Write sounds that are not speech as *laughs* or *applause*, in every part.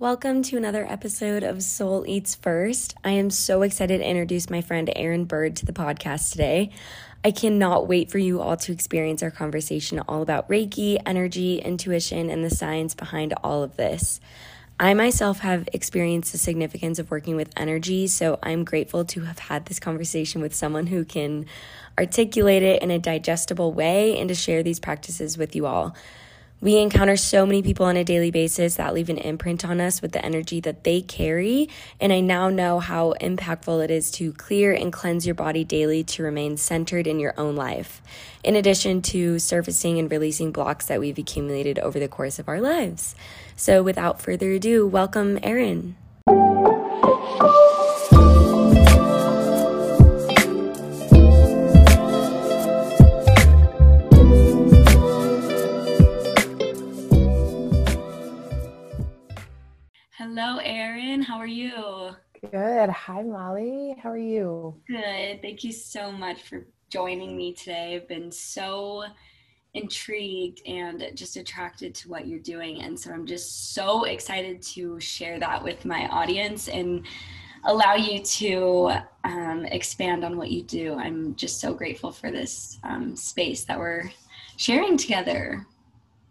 Welcome to another episode of Soul Eats First. I am so excited to introduce my friend Erin Bird to the podcast today. I cannot wait for you all to experience our conversation all about Reiki, energy, intuition, and the science behind all of this. I myself have experienced the significance of working with energy, so I'm grateful to have had this conversation with someone who can articulate it in a digestible way and to share these practices with you all. We encounter so many people on a daily basis that leave an imprint on us with the energy that they carry. And I now know how impactful it is to clear and cleanse your body daily to remain centered in your own life, in addition to surfacing and releasing blocks that we've accumulated over the course of our lives. So without further ado, welcome Erin. Hello, Erin. How are you? Good. Hi, Molly. How are you? Good. Thank you so much for joining me today. I've been so intrigued and just attracted to what you're doing. And so I'm just so excited to share that with my audience and allow you to um, expand on what you do. I'm just so grateful for this um, space that we're sharing together.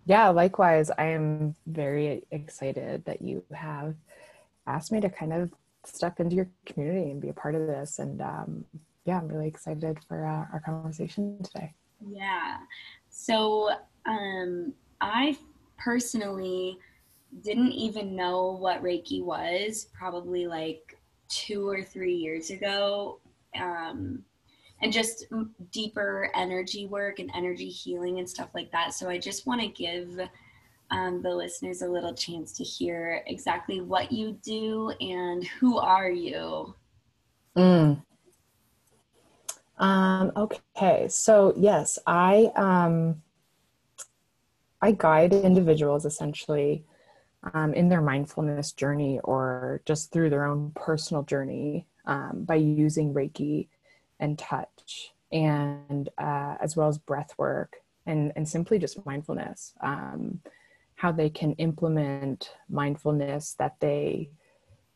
Yeah, likewise. I am very excited that you have asked me to kind of step into your community and be a part of this. And um, yeah, I'm really excited for uh, our conversation today. Yeah. So um, I personally didn't even know what Reiki was probably like two or three years ago. Um, and just deeper energy work and energy healing and stuff like that. So I just want to give um, the listeners a little chance to hear exactly what you do and who are you. Mm. Um, okay, so yes, I um, I guide individuals essentially um, in their mindfulness journey or just through their own personal journey um, by using Reiki and touch, and uh, as well as breath work and and simply just mindfulness. Um, how they can implement mindfulness that they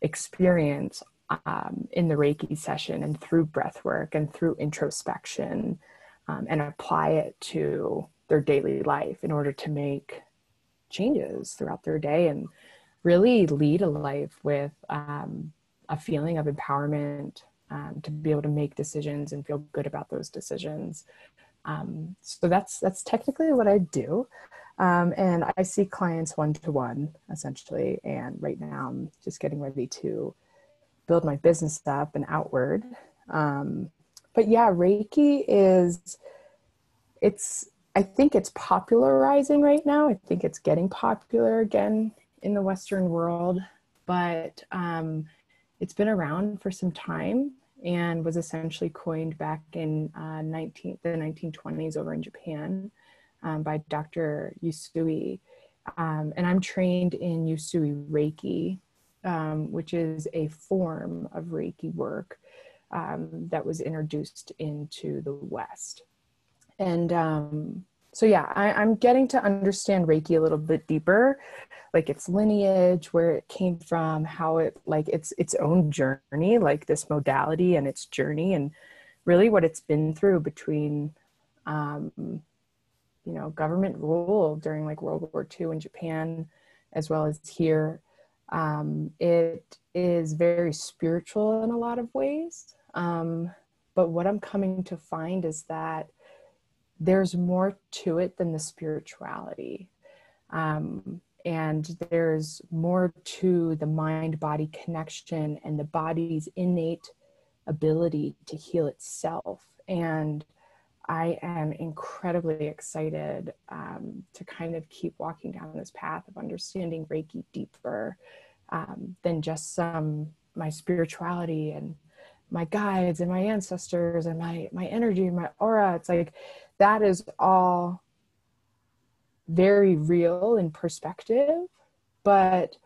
experience um, in the Reiki session and through breath work and through introspection um, and apply it to their daily life in order to make changes throughout their day and really lead a life with um, a feeling of empowerment um, to be able to make decisions and feel good about those decisions. Um, so that's that's technically what I do. Um, and I see clients one to one essentially. And right now I'm just getting ready to build my business up and outward. Um, but yeah, Reiki is, it's, I think it's popularizing right now. I think it's getting popular again in the Western world, but um, it's been around for some time and was essentially coined back in uh, 19, the 1920s over in Japan um, by Dr. Usui. Um, and I'm trained in Usui Reiki, um, which is a form of Reiki work um, that was introduced into the West. And um, so, yeah, I, am getting to understand Reiki a little bit deeper, like its lineage, where it came from, how it, like its its own journey, like this modality and its journey, and really what it's been through between um, you know government rule during like world war ii in japan as well as here. Um, it is very spiritual in a lot of ways um, but what i'm coming to find is that there's more to it than the spirituality um, and there's more to the mind body connection and the body's innate ability to heal itself and I am incredibly excited um, to kind of keep walking down this path of understanding Reiki deeper um, than just some my spirituality and my guides and my ancestors and my my energy and my aura. It's like that is all very real in perspective, but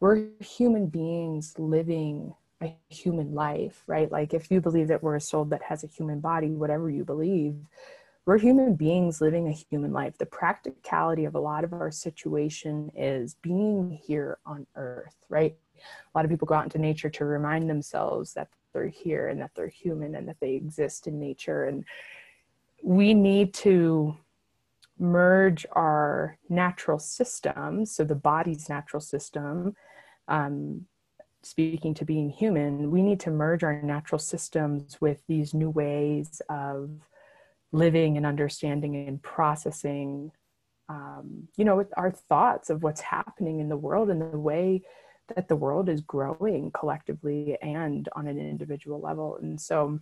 we're human beings living a human life, right? Like if you believe that we're a soul that has a human body, whatever you believe, we're human beings living a human life. The practicality of a lot of our situation is being here on earth, right? A lot of people go out into nature to remind themselves that they're here and that they're human and that they exist in nature. And we need to merge our natural system, so the body's natural system, um, speaking to being human, we need to merge our natural systems with these new ways of living and understanding and processing, um, you know, with our thoughts of what's happening in the world and the way that the world is growing collectively and on an individual level. And so,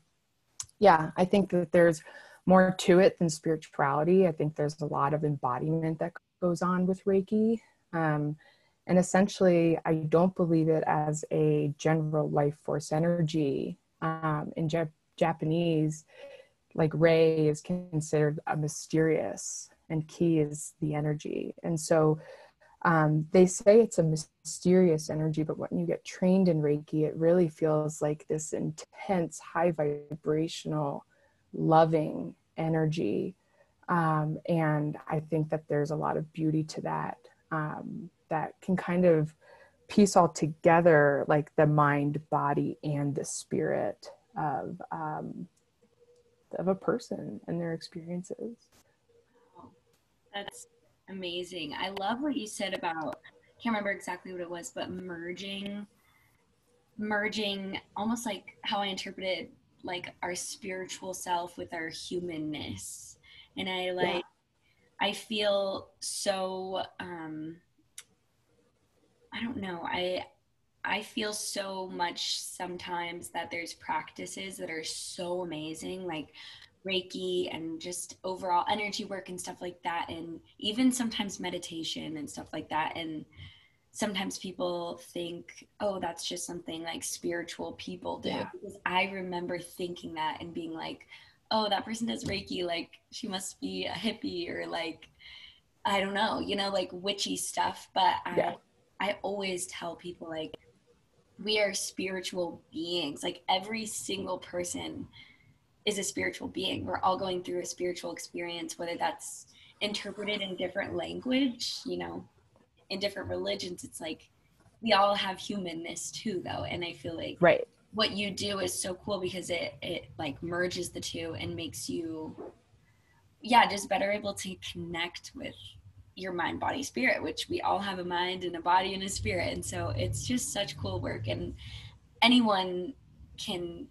yeah, I think that there's more to it than spirituality. I think there's a lot of embodiment that goes on with Reiki. Um, and essentially, I don't believe it as a general life force energy. Um, in Jap- Japanese, like Rei is considered a mysterious, and Ki is the energy. And so um, they say it's a mysterious energy, but when you get trained in Reiki, it really feels like this intense, high vibrational, loving energy. Um, and I think that there's a lot of beauty to that. Um, that can kind of piece all together like the mind body and the spirit of um, of a person and their experiences that's amazing i love what you said about I can't remember exactly what it was but merging merging almost like how i interpreted like our spiritual self with our humanness and i like yeah. i feel so um I don't know. I I feel so much sometimes that there's practices that are so amazing, like Reiki and just overall energy work and stuff like that, and even sometimes meditation and stuff like that. And sometimes people think, oh, that's just something like spiritual people do. Yeah. Because I remember thinking that and being like, oh, that person does Reiki, like she must be a hippie or like, I don't know, you know, like witchy stuff. But yeah. I I always tell people like we are spiritual beings. Like every single person is a spiritual being. We're all going through a spiritual experience, whether that's interpreted in different language, you know, in different religions. It's like we all have humanness too, though. And I feel like right. what you do is so cool because it it like merges the two and makes you, yeah, just better able to connect with your mind body spirit which we all have a mind and a body and a spirit and so it's just such cool work and anyone can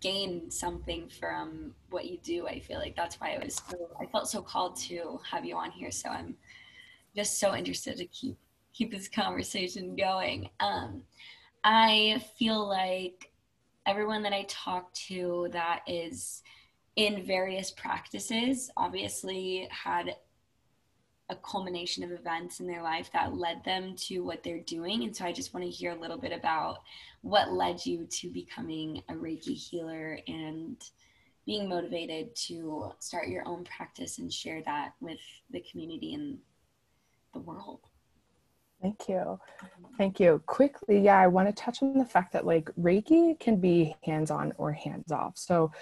gain something from what you do i feel like that's why i was so, i felt so called to have you on here so i'm just so interested to keep keep this conversation going um i feel like everyone that i talk to that is in various practices obviously had a culmination of events in their life that led them to what they're doing. And so I just want to hear a little bit about what led you to becoming a Reiki healer and being motivated to start your own practice and share that with the community and the world. Thank you. Thank you. Quickly, yeah, I want to touch on the fact that like Reiki can be hands on or hands off. So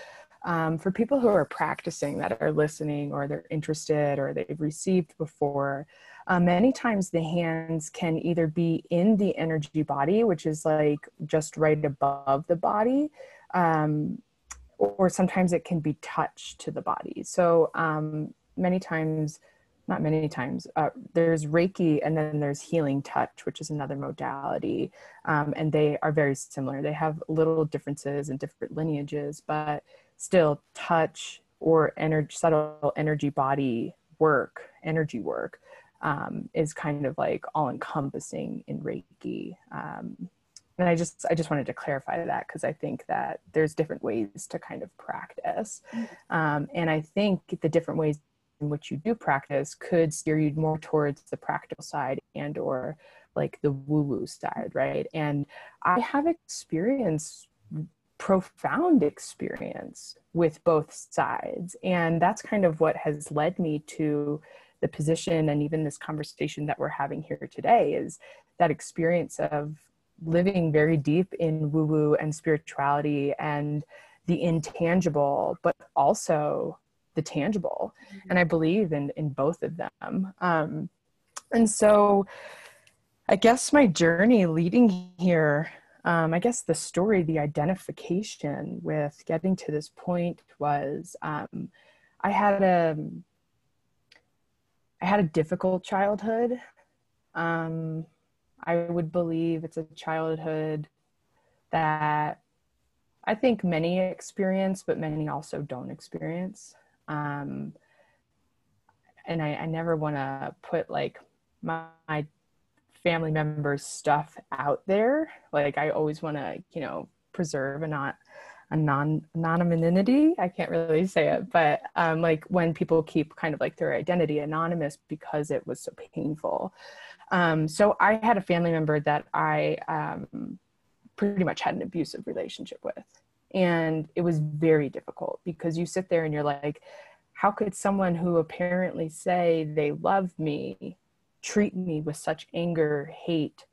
um, for people who are practicing that are listening or they're interested or they've received before uh, many times the hands can either be in the energy body which is like just right above the body um, or sometimes it can be touched to the body so um, many times not many times. Uh, there's reiki and then there's healing touch which is another modality. Um, and they are very similar. They have little differences and different lineages but still touch or energy subtle energy body work energy work um, is kind of like all encompassing in reiki. Um, and i just i just wanted to clarify that because i think that there's different ways to kind of practice. Um, and i think the different ways in which you do practice could steer you more towards the practical side and or like the woo woo side right and i have experience profound experience with both sides. And that's kind of what has led me to the position and even this conversation that we're having here today is that experience of living very deep in woo woo and spirituality and the intangible, but also the tangible mm-hmm. and i believe in in both of them um and so i guess my journey leading here um, I guess the story, the identification with getting to this point was um, I had a I had a difficult childhood. Um, I would believe it's a childhood that I think many experience, but many also don't experience. Um, and I, I never want to put like my, my family members stuff out there. Like i always want to you know preserve a not a non anonymity. I can't really say it but um, like when people keep kind of like their identity anonymous because it was so painful. Um, so i had a family member that i um, pretty much had an abusive relationship with and it was very difficult because you sit there and you're like how could someone who apparently say they love me treat me with such anger, hate,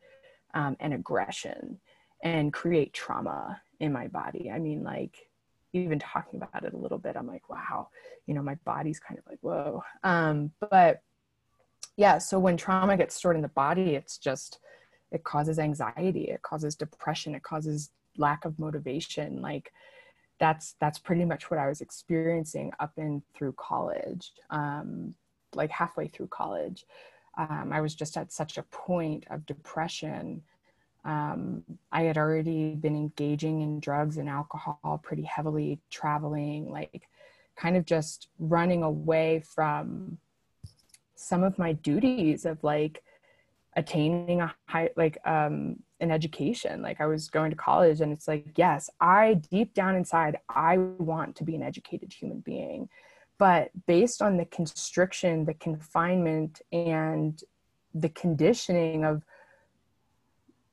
um, and aggression and create trauma in my body. I mean, like, even talking about it a little bit, I'm like, wow, you know, my body's kind of like, whoa. Um, but yeah, so when trauma gets stored in the body, it's just, it causes anxiety, it causes depression, it causes lack of motivation. Like, that's that's pretty much what I was experiencing up and through college, um, like halfway through college um, I was just at such a point of depression. Um, I had already been engaging in drugs and alcohol pretty heavily, traveling, like kind of just running away from some of my duties of like attaining a high, like um, an education. Like I was going to college, and it's like, yes, I deep down inside, I want to be an educated human being but based on the constriction the confinement and the conditioning of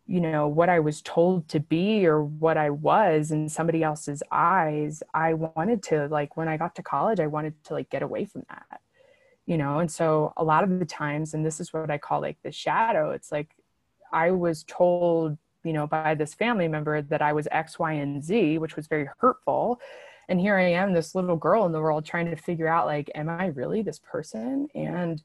you know what i was told to be or what i was in somebody else's eyes i wanted to like when i got to college i wanted to like get away from that you know and so a lot of the times and this is what i call like the shadow it's like i was told you know by this family member that i was x y and z which was very hurtful and here i am this little girl in the world trying to figure out like am i really this person? And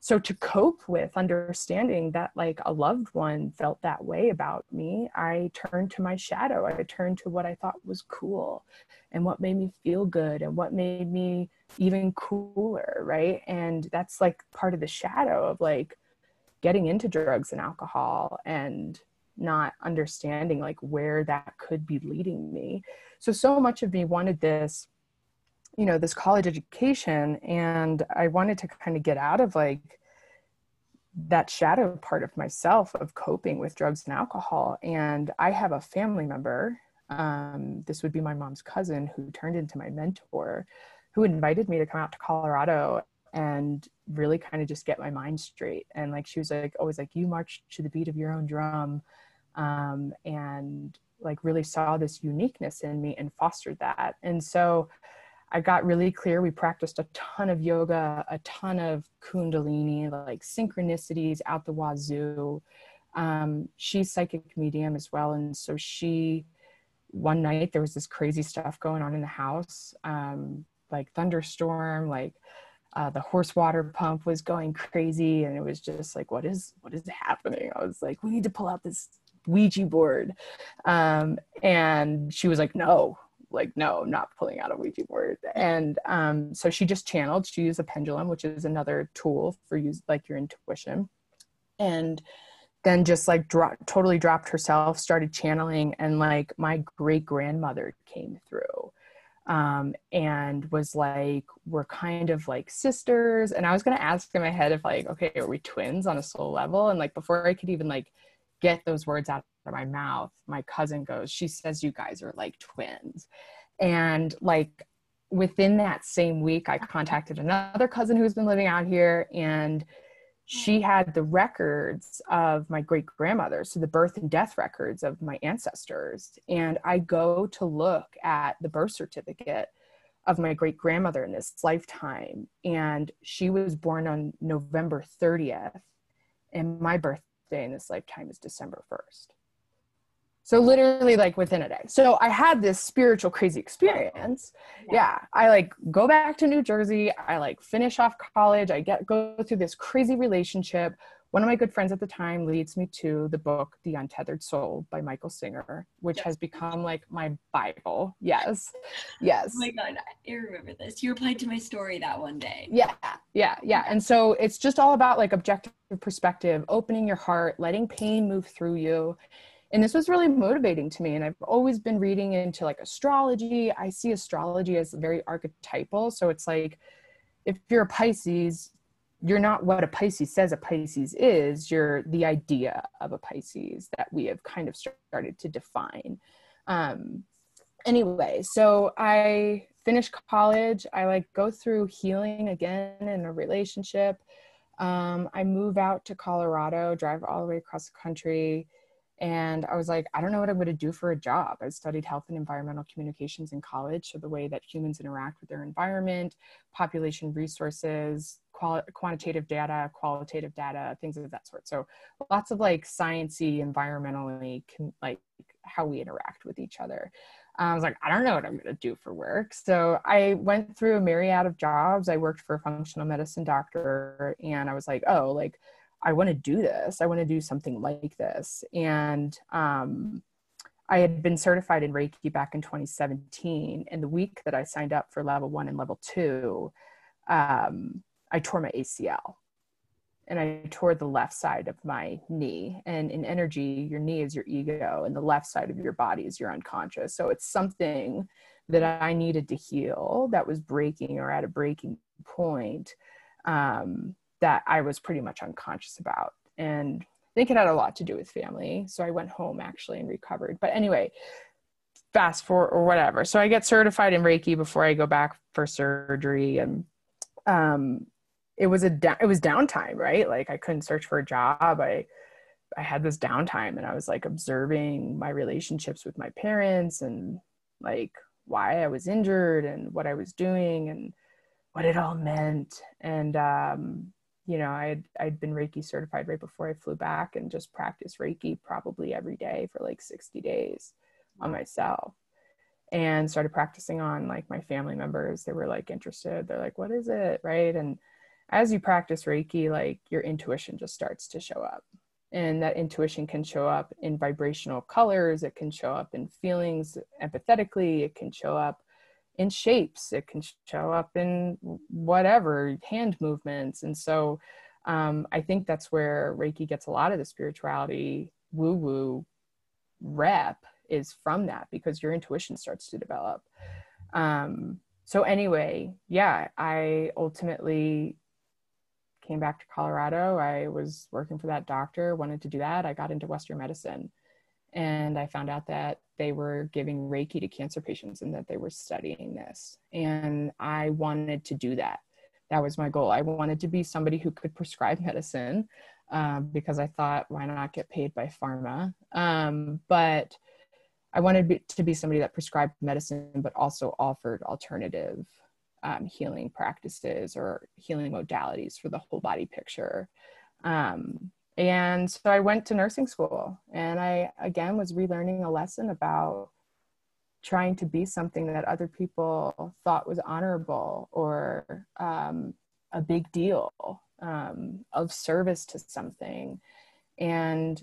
so to cope with understanding that like a loved one felt that way about me i turned to my shadow. I turned to what i thought was cool and what made me feel good and what made me even cooler right? And that's like part of the shadow of like getting into drugs and alcohol and not understanding like where that could be leading me. So so much of me wanted this you know this college education and i wanted to kind of get out of like that shadow part of myself of coping with drugs and alcohol and i have a family member um, this would be my mom's cousin who turned into my mentor who invited me to come out to colorado and really kind of just get my mind straight and like she was like always like you march to the beat of your own drum um, and like really saw this uniqueness in me and fostered that. And so I got really clear. We practiced a ton of yoga, a ton of kundalini, like synchronicities out the wazoo. Um, she's psychic medium as well. And so she, one night, there was this crazy stuff going on in the house, um, like thunderstorm, like uh, the horse water pump was going crazy. And it was just like, what is, what is happening? I was like, we need to pull out this Ouija board. Um, and she was like, no, like, no, not pulling out a Ouija board. And um, so she just channeled. She used a pendulum, which is another tool for use like your intuition. And then just like dro- totally dropped herself, started channeling, and like my great grandmother came through um, and was like, we're kind of like sisters. And I was gonna ask in my head if like, okay, are we twins on a soul level? And like before I could even like get those words out my mouth, my cousin goes, She says you guys are like twins. And like within that same week, I contacted another cousin who's been living out here, and she hmm. had the records of my great grandmother, so the birth and death records of my ancestors. And I go to look at the birth certificate of my great grandmother in this lifetime, and she was born on November 30th, and my birthday in this lifetime is December 1st. So literally like within a day. So I had this spiritual crazy experience. Yeah. yeah. I like go back to New Jersey. I like finish off college. I get go through this crazy relationship. One of my good friends at the time leads me to the book The Untethered Soul by Michael Singer, which has become like my Bible. *laughs* Oh yes. Yes. Oh my God. I remember this. You replied to my story that one day. Yeah. Yeah. Yeah. And so it's just all about like objective perspective, opening your heart, letting pain move through you and this was really motivating to me and i've always been reading into like astrology. I see astrology as very archetypal so it's like if you're a pisces you're not what a pisces says a pisces is you're the idea of a pisces that we have kind of started to define. Um anyway so i finish college. I like go through healing again in a relationship. Um, i move out to colorado drive all the way across the country and I was like, I don't know what I'm going to do for a job. I studied health and environmental communications in college, so the way that humans interact with their environment, population resources, quali- quantitative data, qualitative data, things of that sort. So lots of like sciency, environmentally, like how we interact with each other. I was like, I don't know what I'm going to do for work. So I went through a myriad of jobs. I worked for a functional medicine doctor, and I was like, oh, like I want to do this. I want to do something like this. And um, I had been certified in Reiki back in 2017. And the week that I signed up for level one and level two, um, I tore my ACL and I tore the left side of my knee. And in energy, your knee is your ego, and the left side of your body is your unconscious. So it's something that I needed to heal that was breaking or at a breaking point. Um, that I was pretty much unconscious about. And I think it had a lot to do with family. So I went home actually and recovered. But anyway, fast forward or whatever. So I get certified in Reiki before I go back for surgery. And um, it was a da- it was downtime, right? Like I couldn't search for a job. I I had this downtime and I was like observing my relationships with my parents and like why I was injured and what I was doing and what it all meant. And um, you know, I had I'd been Reiki certified right before I flew back and just practiced Reiki probably every day for like 60 days on myself and started practicing on like my family members. They were like interested. They're like, what is it? Right. And as you practice Reiki, like your intuition just starts to show up. And that intuition can show up in vibrational colors, it can show up in feelings empathetically, it can show up in shapes. It can show up in whatever hand movements. And so um, i think that's where reiki gets a lot of the spirituality woo woo rep is from that because your intuition starts to develop. Um, so anyway yeah i ultimately came back to colorado. I was working for that doctor wanted to do that. I got into western medicine and I found out that they were giving Reiki to cancer patients and that they were studying this. And I wanted to do that. That was my goal. I wanted to be somebody who could prescribe medicine um, because I thought, why not get paid by pharma? Um, but I wanted to be somebody that prescribed medicine, but also offered alternative um, healing practices or healing modalities for the whole body picture. Um, and so I went to nursing school and I again was relearning a lesson about trying to be something that other people thought was honorable or um, a big deal um, of service to something. And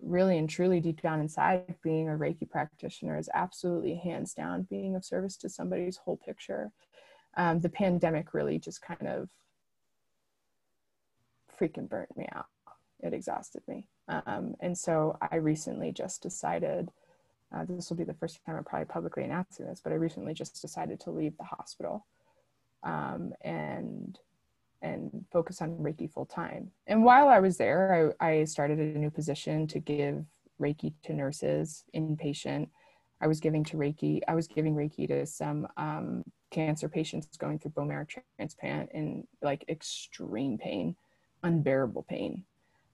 really and truly, deep down inside, being a Reiki practitioner is absolutely hands down being of service to somebody's whole picture. Um, the pandemic really just kind of freaking burnt me out it exhausted me. Um, and so I recently just decided, uh, this will be the first time I'm probably publicly announcing this, but I recently just decided to leave the hospital um, and and focus on Reiki full time. And while I was there, I, I started a new position to give Reiki to nurses, inpatient. I was giving to Reiki. I was giving Reiki to some um, cancer patients going through bone marrow transplant in like extreme pain, unbearable pain.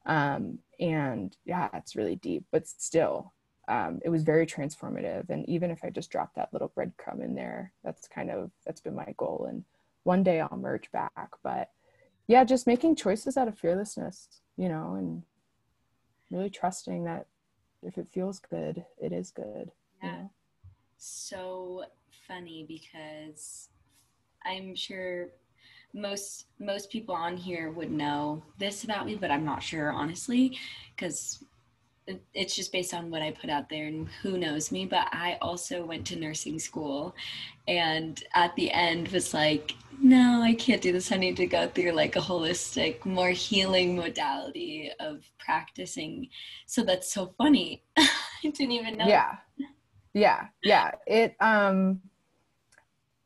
Um, and yeah, it's really deep, but still, um, it was very transformative. And even if I just dropped that little breadcrumb in there, that's kind of that's been my goal. And one day I'll merge back. But yeah, just making choices out of fearlessness, you know, and really trusting that if it feels good it is good yeah you know? so funny because i'm sure most most people on here would know this about me but i'm not sure honestly because it's just based on what I put out there and who knows me. But I also went to nursing school and at the end was like, no, I can't do this. I need to go through like a holistic, more healing modality of practicing. So that's so funny. *laughs* I didn't even know. Yeah. Yeah. Yeah. It, um,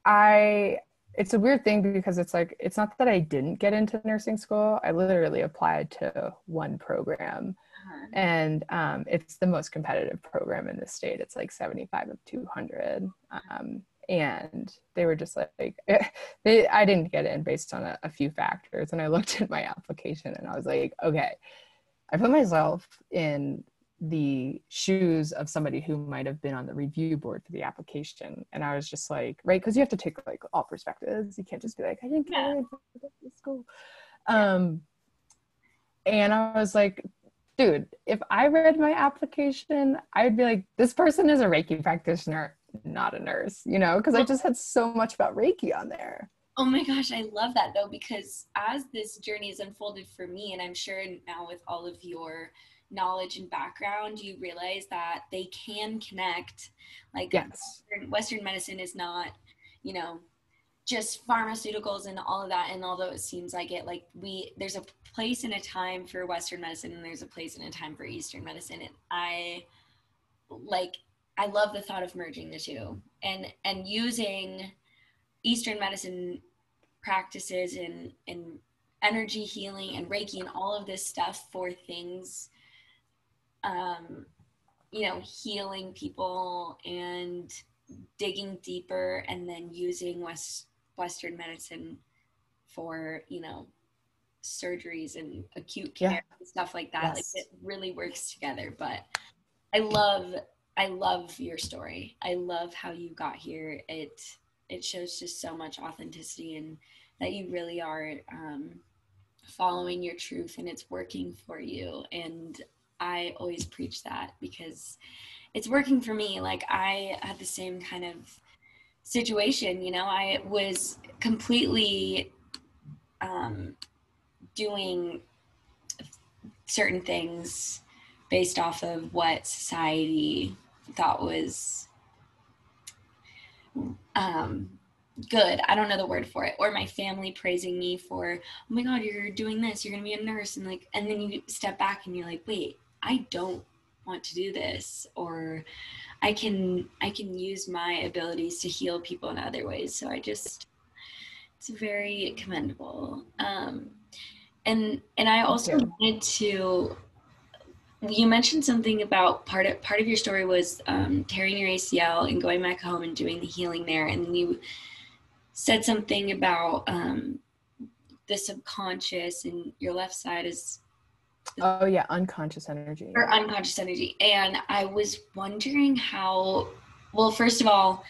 I, it's a weird thing because it's like, it's not that I didn't get into nursing school. I literally applied to one program uh-huh. and um, it's the most competitive program in the state. It's like 75 of 200. Um, and they were just like, *laughs* they, I didn't get in based on a, a few factors. And I looked at my *laughs* application and I was like, okay, I put myself in the shoes of somebody who might have been on the review board for the application. And i was just like right because you have to take like all perspectives. You can't just be like i didn't get yeah. school. Um and i was like dude, if I read my application, I'd be like, this person is a Reiki practitioner, not a nurse, you know, because I just had so much about Reiki on there. Oh my gosh, I love that though, because as this journey has unfolded for me, and I'm sure now with all of your knowledge and background, you realize that they can connect. Like, yes. Western, Western medicine is not, you know, just pharmaceuticals and all of that and although it seems like it like we there's a place and a time for western medicine and there's a place and a time for eastern medicine and i like i love the thought of merging the two and and using eastern medicine practices and and energy healing and reiki and all of this stuff for things um you know healing people and digging deeper and then using west Western medicine for, you know, surgeries and acute care yeah. and stuff like that. Yes. Like it really works together. But I love I love your story. I love how you got here. It it shows just so much authenticity and that you really are um, following your truth and it's working for you. And I always preach that because it's working for me. Like I had the same kind of situation you know i was completely um, doing certain things based off of what society thought was um, good. I don't know the word for it. Or my family praising me for, oh my God, you're doing this. You're going to be a nurse. And like, and then you step back and you're like, wait, I don't want to do this. Or I can I can use my abilities to heal people in other ways. So I just it's very commendable. Um, and and I also wanted to. You mentioned something about part of part of your story was um, tearing your ACL and going back home and doing the healing there, and you said something about um, the subconscious and your left side is Oh yeah, unconscious energy. Or unconscious energy. And I was wondering how well, first of all,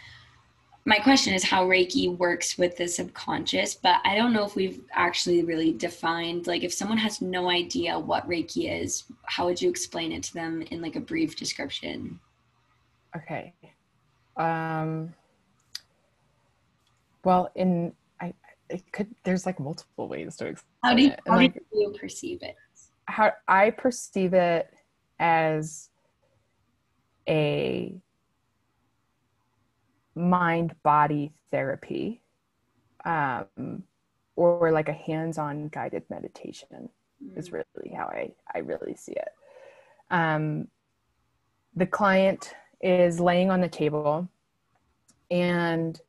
my question is how Reiki works with the subconscious, but I don't know if we've actually really defined like if someone has no idea what Reiki is, how would you explain it to them in like a brief description? Okay. Um well in I it could there's like multiple ways to explain how do you, it. How like, do you perceive it? How I perceive it as a mind body therapy um, or like a hands on guided meditation mm. is really how I, I really see it. Um, the client is laying on the table and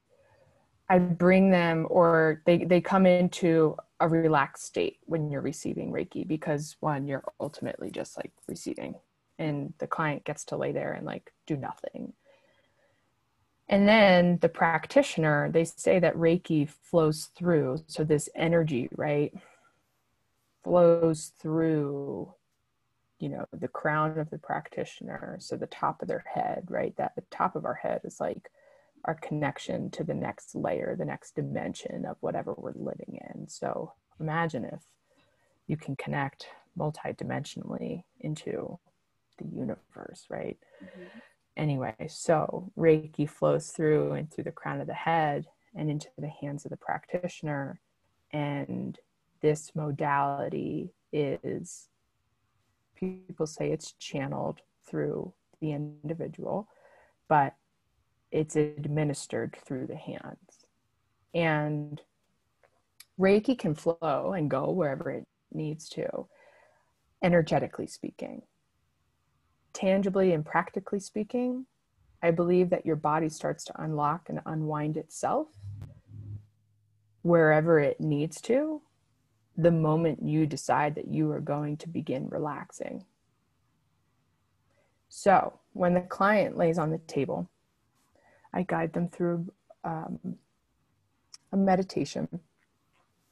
I bring them or they, they come into a relaxed state when you're receiving Reiki because one, you're ultimately just like receiving and the client gets to lay there and like do nothing. And then the practitioner, they say that Reiki flows through. So this energy, right, flows through, you know, the crown of the practitioner. So the top of their head, right? That the top of our head is like our connection to the next layer, the next dimension of whatever we're living in. So imagine if you can connect multidimensionally into the universe, right? Mm-hmm. Anyway, so Reiki flows through and through the crown of the head and into the hands of the practitioner. And this modality is, people say it's channeled through the individual, but it's administered through the hands. And Reiki can flow and go wherever it needs to, energetically speaking. Tangibly and practically speaking, I believe that your body starts to unlock and unwind itself wherever it needs to the moment you decide that you are going to begin relaxing. So, when the client lays on the table, I guide them through um, a meditation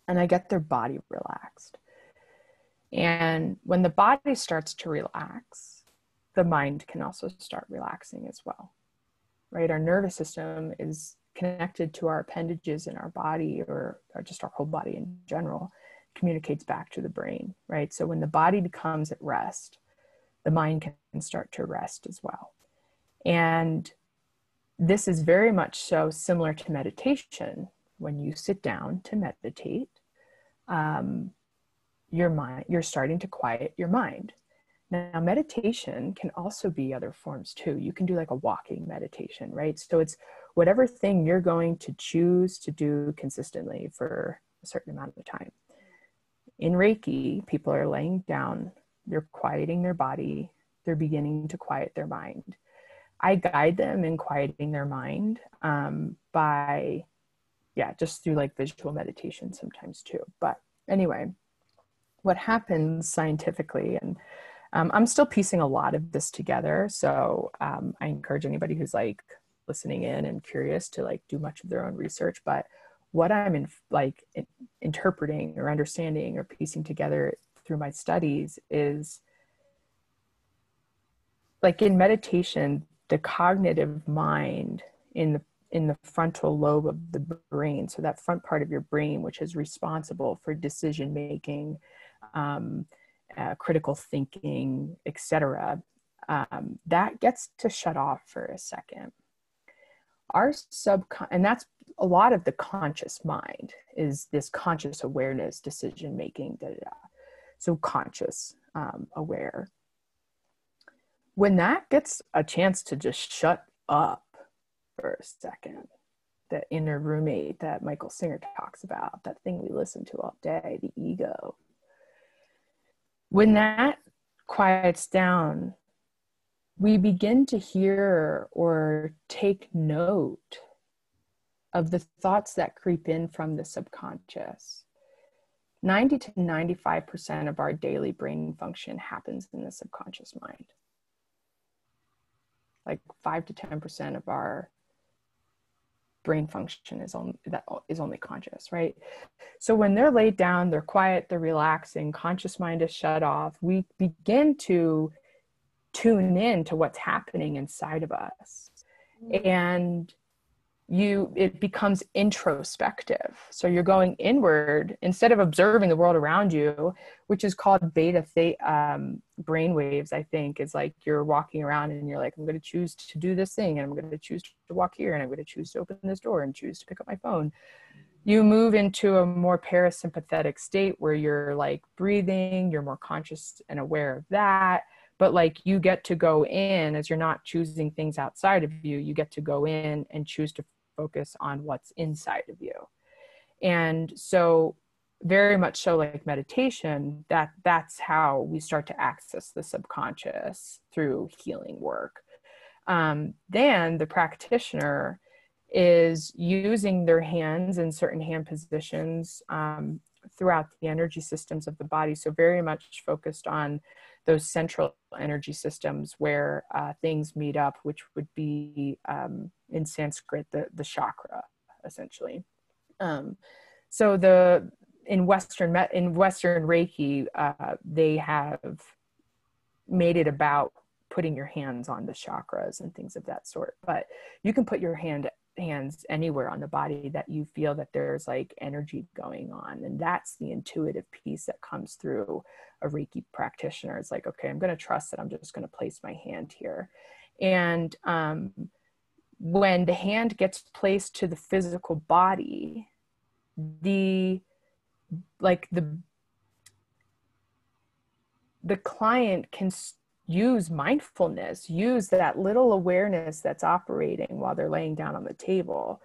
and I get their body relaxed. And when the body starts to relax, the mind can also start relaxing as well. Right? Our nervous system is connected to our appendages in our body or, or just our whole body in general, communicates back to the brain, right? So when the body becomes at rest, the mind can start to rest as well. And this is very much so similar to meditation. When you sit down to meditate, um, your mind, you're starting to quiet your mind. Now, meditation can also be other forms too. You can do like a walking meditation, right? So it's whatever thing you're going to choose to do consistently for a certain amount of time. In Reiki, people are laying down, they're quieting their body, they're beginning to quiet their mind. I guide them in quieting their mind um, by, yeah, just through like visual meditation sometimes too. But anyway, what happens scientifically, and um, I'm still piecing a lot of this together. So um, I encourage anybody who's like listening in and curious to like do much of their own research. But what I'm in, like in, interpreting or understanding or piecing together through my studies is like in meditation the cognitive mind in the in the frontal lobe of the brain. So that front part of your brain which is responsible for decision making um, uh, critical thinking etc um, that gets to shut off for a second. Our subcon and that's a lot of the conscious mind is this conscious awareness decision making da. so conscious um, aware when that gets a chance to just shut up for a second, the inner roommate that Michael Singer talks about, that thing we listen to all day, the ego, when that quiets down, we begin to hear or take note of the thoughts that creep in from the subconscious. 90 to 95% of our daily brain function happens in the subconscious mind like 5 to 10% of our brain function is on that is only conscious right so when they're laid down they're quiet they're relaxing conscious mind is shut off we begin to tune in to what's happening inside of us mm-hmm. and you it becomes introspective. So you're going inward instead of observing the world around you which is called beta um, brain waves i think is like you're walking around and you're like i'm going to choose to do this thing and i'm going to choose to walk here and i'm going to choose to open this door and choose to pick up my phone. You move into a more parasympathetic state where you're like breathing you're more conscious and aware of that but like you get to go in as you're not choosing things outside of you you get to go in and choose to focus on what's inside of you. And so very much so like meditation that that's how we start to access the subconscious through healing work. Um, then the practitioner is using their hands in certain hand positions um, throughout the energy systems of the body. So very much focused on those central energy systems where uh, things meet up, which would be um, in Sanskrit the the chakra, essentially. Um, so the in Western in Western Reiki, uh, they have made it about putting your hands on the chakras and things of that sort. But you can put your hand hands anywhere on the body that you feel that there's like energy going on and that's the intuitive piece that comes through a reiki practitioner. It's like okay i'm going to trust that i'm just going to place my hand here. And um, when the hand gets placed to the physical body the like the the client can use mindfulness, use that little awareness that's operating while they're laying down on the table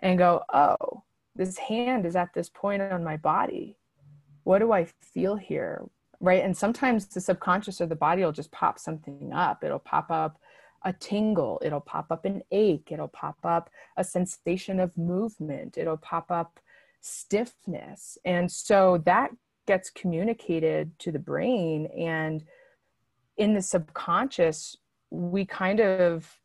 and go, oh, this hand is at this point on my body. What do I feel here? Right. And sometimes the subconscious or the body will just pop something up. It'll pop up a tingle, it'll pop up an ache, it'll pop up a sensation of movement, it'll pop up stiffness. And so that gets communicated to the brain and in the subconscious we kind of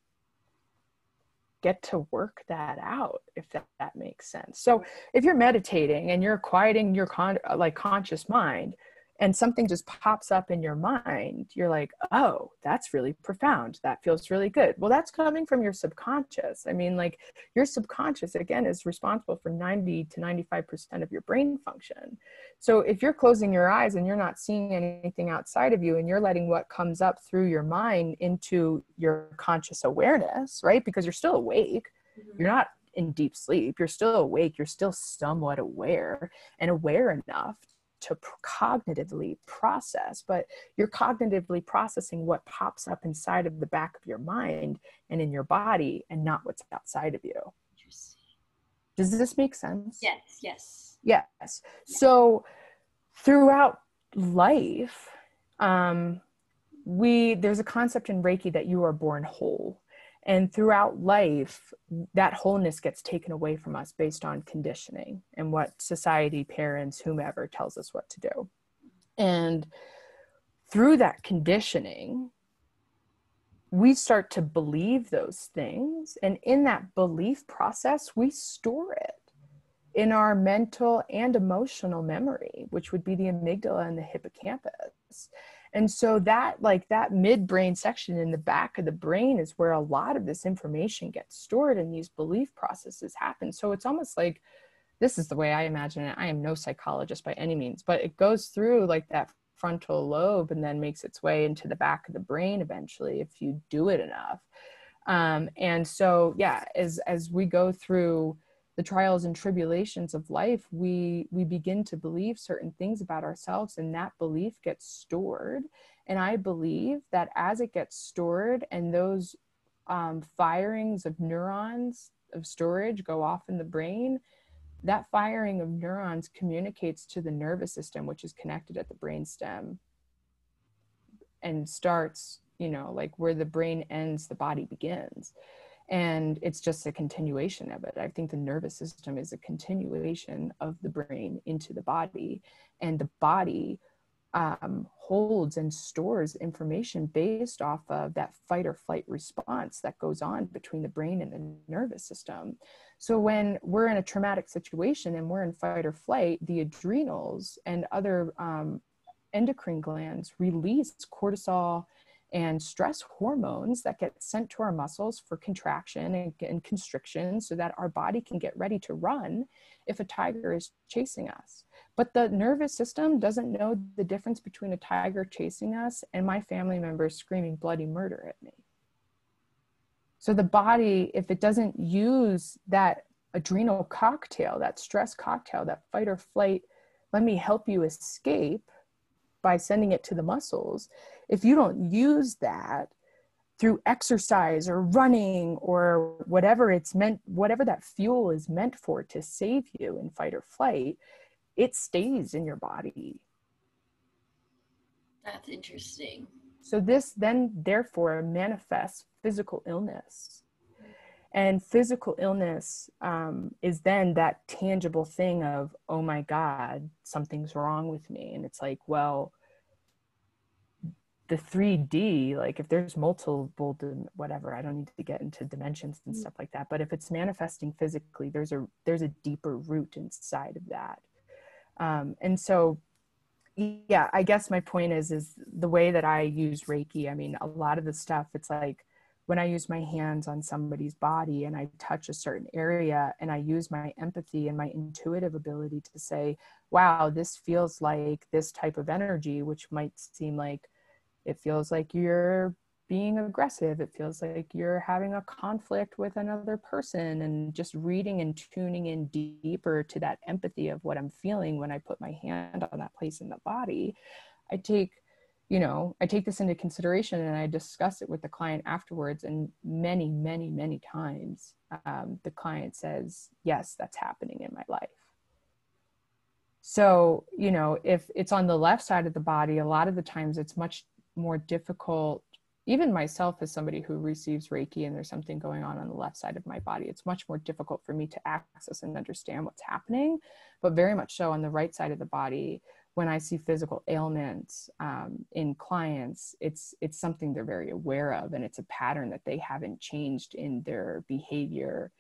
get to work that out if that, that makes sense. So if you're meditating and you're quieting your con- like conscious mind and something just pops up in your mind, you're like, oh, that's really profound. That feels really good. Well, that's coming from your subconscious. I mean, like your subconscious, again, is responsible for 90 to 95% of your brain function. So if you're closing your eyes and you're not seeing anything outside of you and you're letting what comes up through your mind into your conscious awareness, right? Because you're still awake, mm-hmm. you're not in deep sleep, you're still awake, you're still somewhat aware and aware enough to cognitively process, but you're cognitively processing what pops up inside of the back of your mind and in your body and not what's outside of you. Does this make sense? Yes, yes. Yes. Yeah. So throughout life, um, we there's a concept in Reiki that you are born whole. And throughout life, that wholeness gets taken away from us based on conditioning and what society, parents, whomever tells us what to do. And through that conditioning, we start to believe those things. And in that belief process, we store it in our mental and emotional memory, which would be the amygdala and the hippocampus and so that like that midbrain section in the back of the brain is where a lot of this information gets stored and these belief processes happen. So it's almost like this is the way i imagine it. I am no psychologist by any means but it goes through like that frontal lobe and then makes its way into the back of the brain eventually if you do it enough. Um, and so yeah as as we go through the trials and tribulations of life we we begin to believe certain things about ourselves and that belief gets stored. And i believe that as it gets stored and those um, firings of neurons of storage go off in the brain that firing of neurons communicates to the nervous system which is connected at the brain stem and starts you know like where the brain ends the body begins and it's just a continuation of it. I think the nervous system is a continuation of the brain into the body. And the body um, holds and stores information based off of that fight or flight response that goes on between the brain and the nervous system. So when we're in a traumatic situation and we're in fight or flight the adrenals and other um, endocrine glands release cortisol and stress hormones that get sent to our muscles for contraction and, and, constriction so that our body can get ready to run if a tiger is chasing us. But the nervous system doesn't know the difference between a tiger chasing us and my family members screaming bloody murder at me. So the body, if it doesn't use that adrenal cocktail, that stress cocktail, that fight or flight, let me help you escape by sending it to the muscles, if you don't use that through exercise or running or whatever it's meant, whatever that fuel is meant for to save you in fight or flight, it stays in your body. That's interesting. So, this then, therefore, manifests physical illness. And physical illness um, is then that tangible thing of, oh my God, something's wrong with me. And it's like, well, the 3D, like if there's multiple, whatever, I don't need to get into dimensions and mm. stuff like that. But if it's manifesting physically, there's a there's a deeper root inside of that. Um, and so, yeah, I guess my point is is the way that I use Reiki. I mean, a lot of the stuff, it's like when I use my hands on somebody's body and I touch a certain area and I use my empathy and my intuitive ability to say, wow, this feels like this type of energy, which might seem like it feels like you're being aggressive. It feels like you're having a conflict with another person and just reading and tuning in deeper to that empathy of what I'm feeling when I put my hand on that place in the body. I take you know i take this into consideration and i discuss it with the client afterwards and many many many times um, the client says yes that's happening in my life so you know if it's on the left side of the body a lot of the times it's much more difficult even myself as somebody who receives reiki and there's something going on on the left side of my body it's much more difficult for me to access and understand what's happening but very much so on the right side of the body when I see physical ailments um, in clients, it's it's something they're very aware of, and it's a pattern that they haven't changed in their behavior,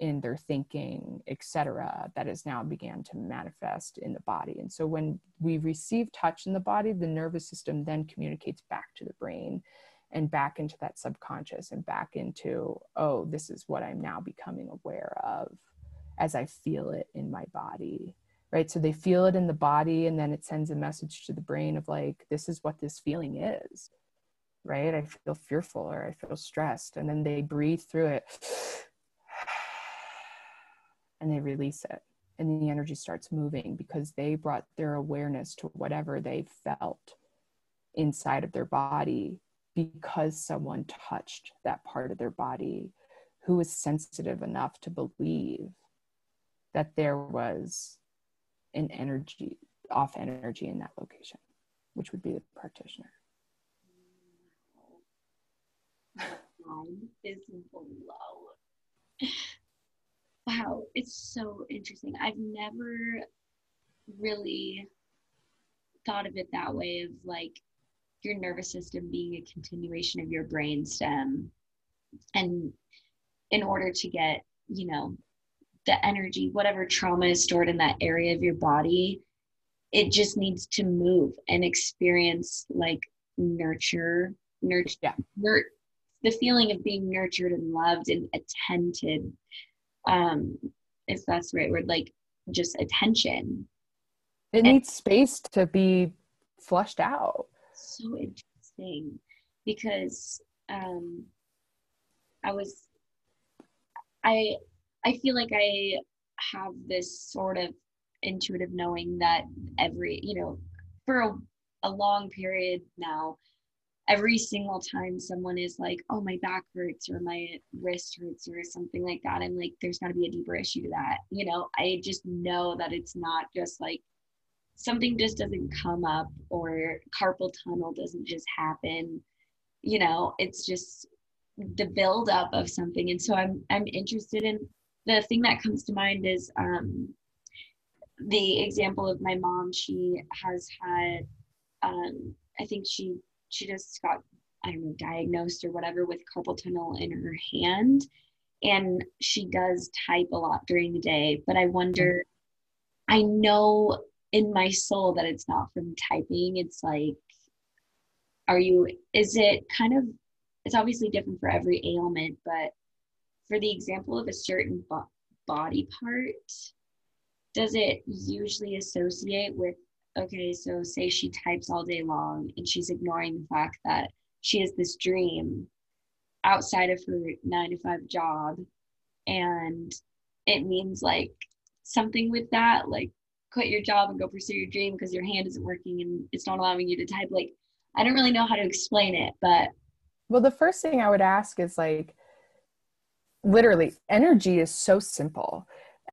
in their thinking, etc. That has now began to manifest in the body. And so when we receive touch in the body, the nervous system then communicates back to the brain, and back into that subconscious, and back into oh, this is what I'm now becoming aware of as I feel it in my body right? So they feel it in the body and then it sends a message to the brain of like, this is what this feeling is, right? I feel fearful or I feel stressed. And then they breathe through it and they release it. And the energy starts moving because they brought their awareness to whatever they felt inside of their body because someone touched that part of their body who was sensitive enough to believe that there was an energy off energy in that location, which would be the practitioner. is. *laughs* Wow, it's so interesting. I've never really thought of it that way of like your nervous system being a continuation of your brain stem and in order to get you know the energy, whatever trauma is stored in that area of your body, it just needs to move and experience like nurture, nurture, yeah. nur- the feeling of being nurtured and loved and attended. Um, if that's the right word, like just attention. It and needs space to be flushed out. So interesting because um, I was I I feel like I have this sort of intuitive knowing that every, you know, for a, a long period now, every single time someone is like, oh, my back hurts or my wrist hurts or something like that, I'm like, there's got to be a deeper issue to that. You know, I just know that it's not just like something just doesn't come up or carpal tunnel doesn't just happen. You know, it's just the buildup of something. And so I'm I'm interested in the thing that comes to mind is um, the example of my mom. She has had, um, I think she she just got I don't know diagnosed or whatever with carpal tunnel in her hand, and she does type a lot during the day. But I wonder, I know in my soul that it's not from typing. It's like, are you? Is it kind of? It's obviously different for every ailment, but for the example of a certain bo- body part, does it usually associate with, okay, so say she types all day long and she's ignoring the fact that she has this dream outside of her nine to five job and it means like something with that like quit your job and go pursue your dream because your hand isn't working and it's not allowing you to type. Like i don't really know how to explain it but well the first thing i would ask is like literally energy is so simple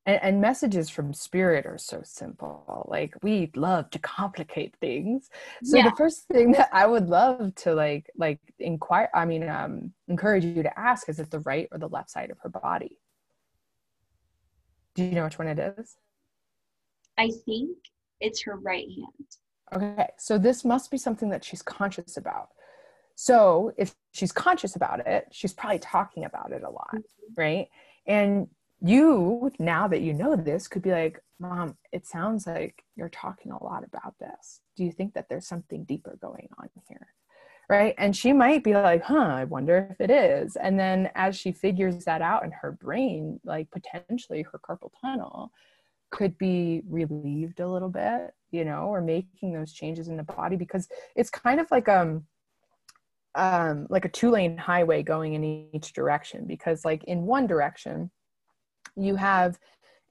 and, and, messages from spirit are so simple like we love to complicate things so yeah. the first thing that i would love to like like inquire i mean um encourage you to ask is it the right or the left side of her body do you know which one it is i think it's her right hand okay so this must be something that she's conscious about so if she's conscious about it, she's probably talking about it a lot, mm-hmm. right? And you, now that you know this, could be like, Mom, it sounds like you're talking a lot about this. Do you think that there's something deeper going on here? right and she might be like huh i wonder if it is and then as she figures that out in her brain like potentially her carpal tunnel could be relieved a little bit you know or making those changes in the body because it's kind of like um um like a two lane highway going in each direction because like in one direction you have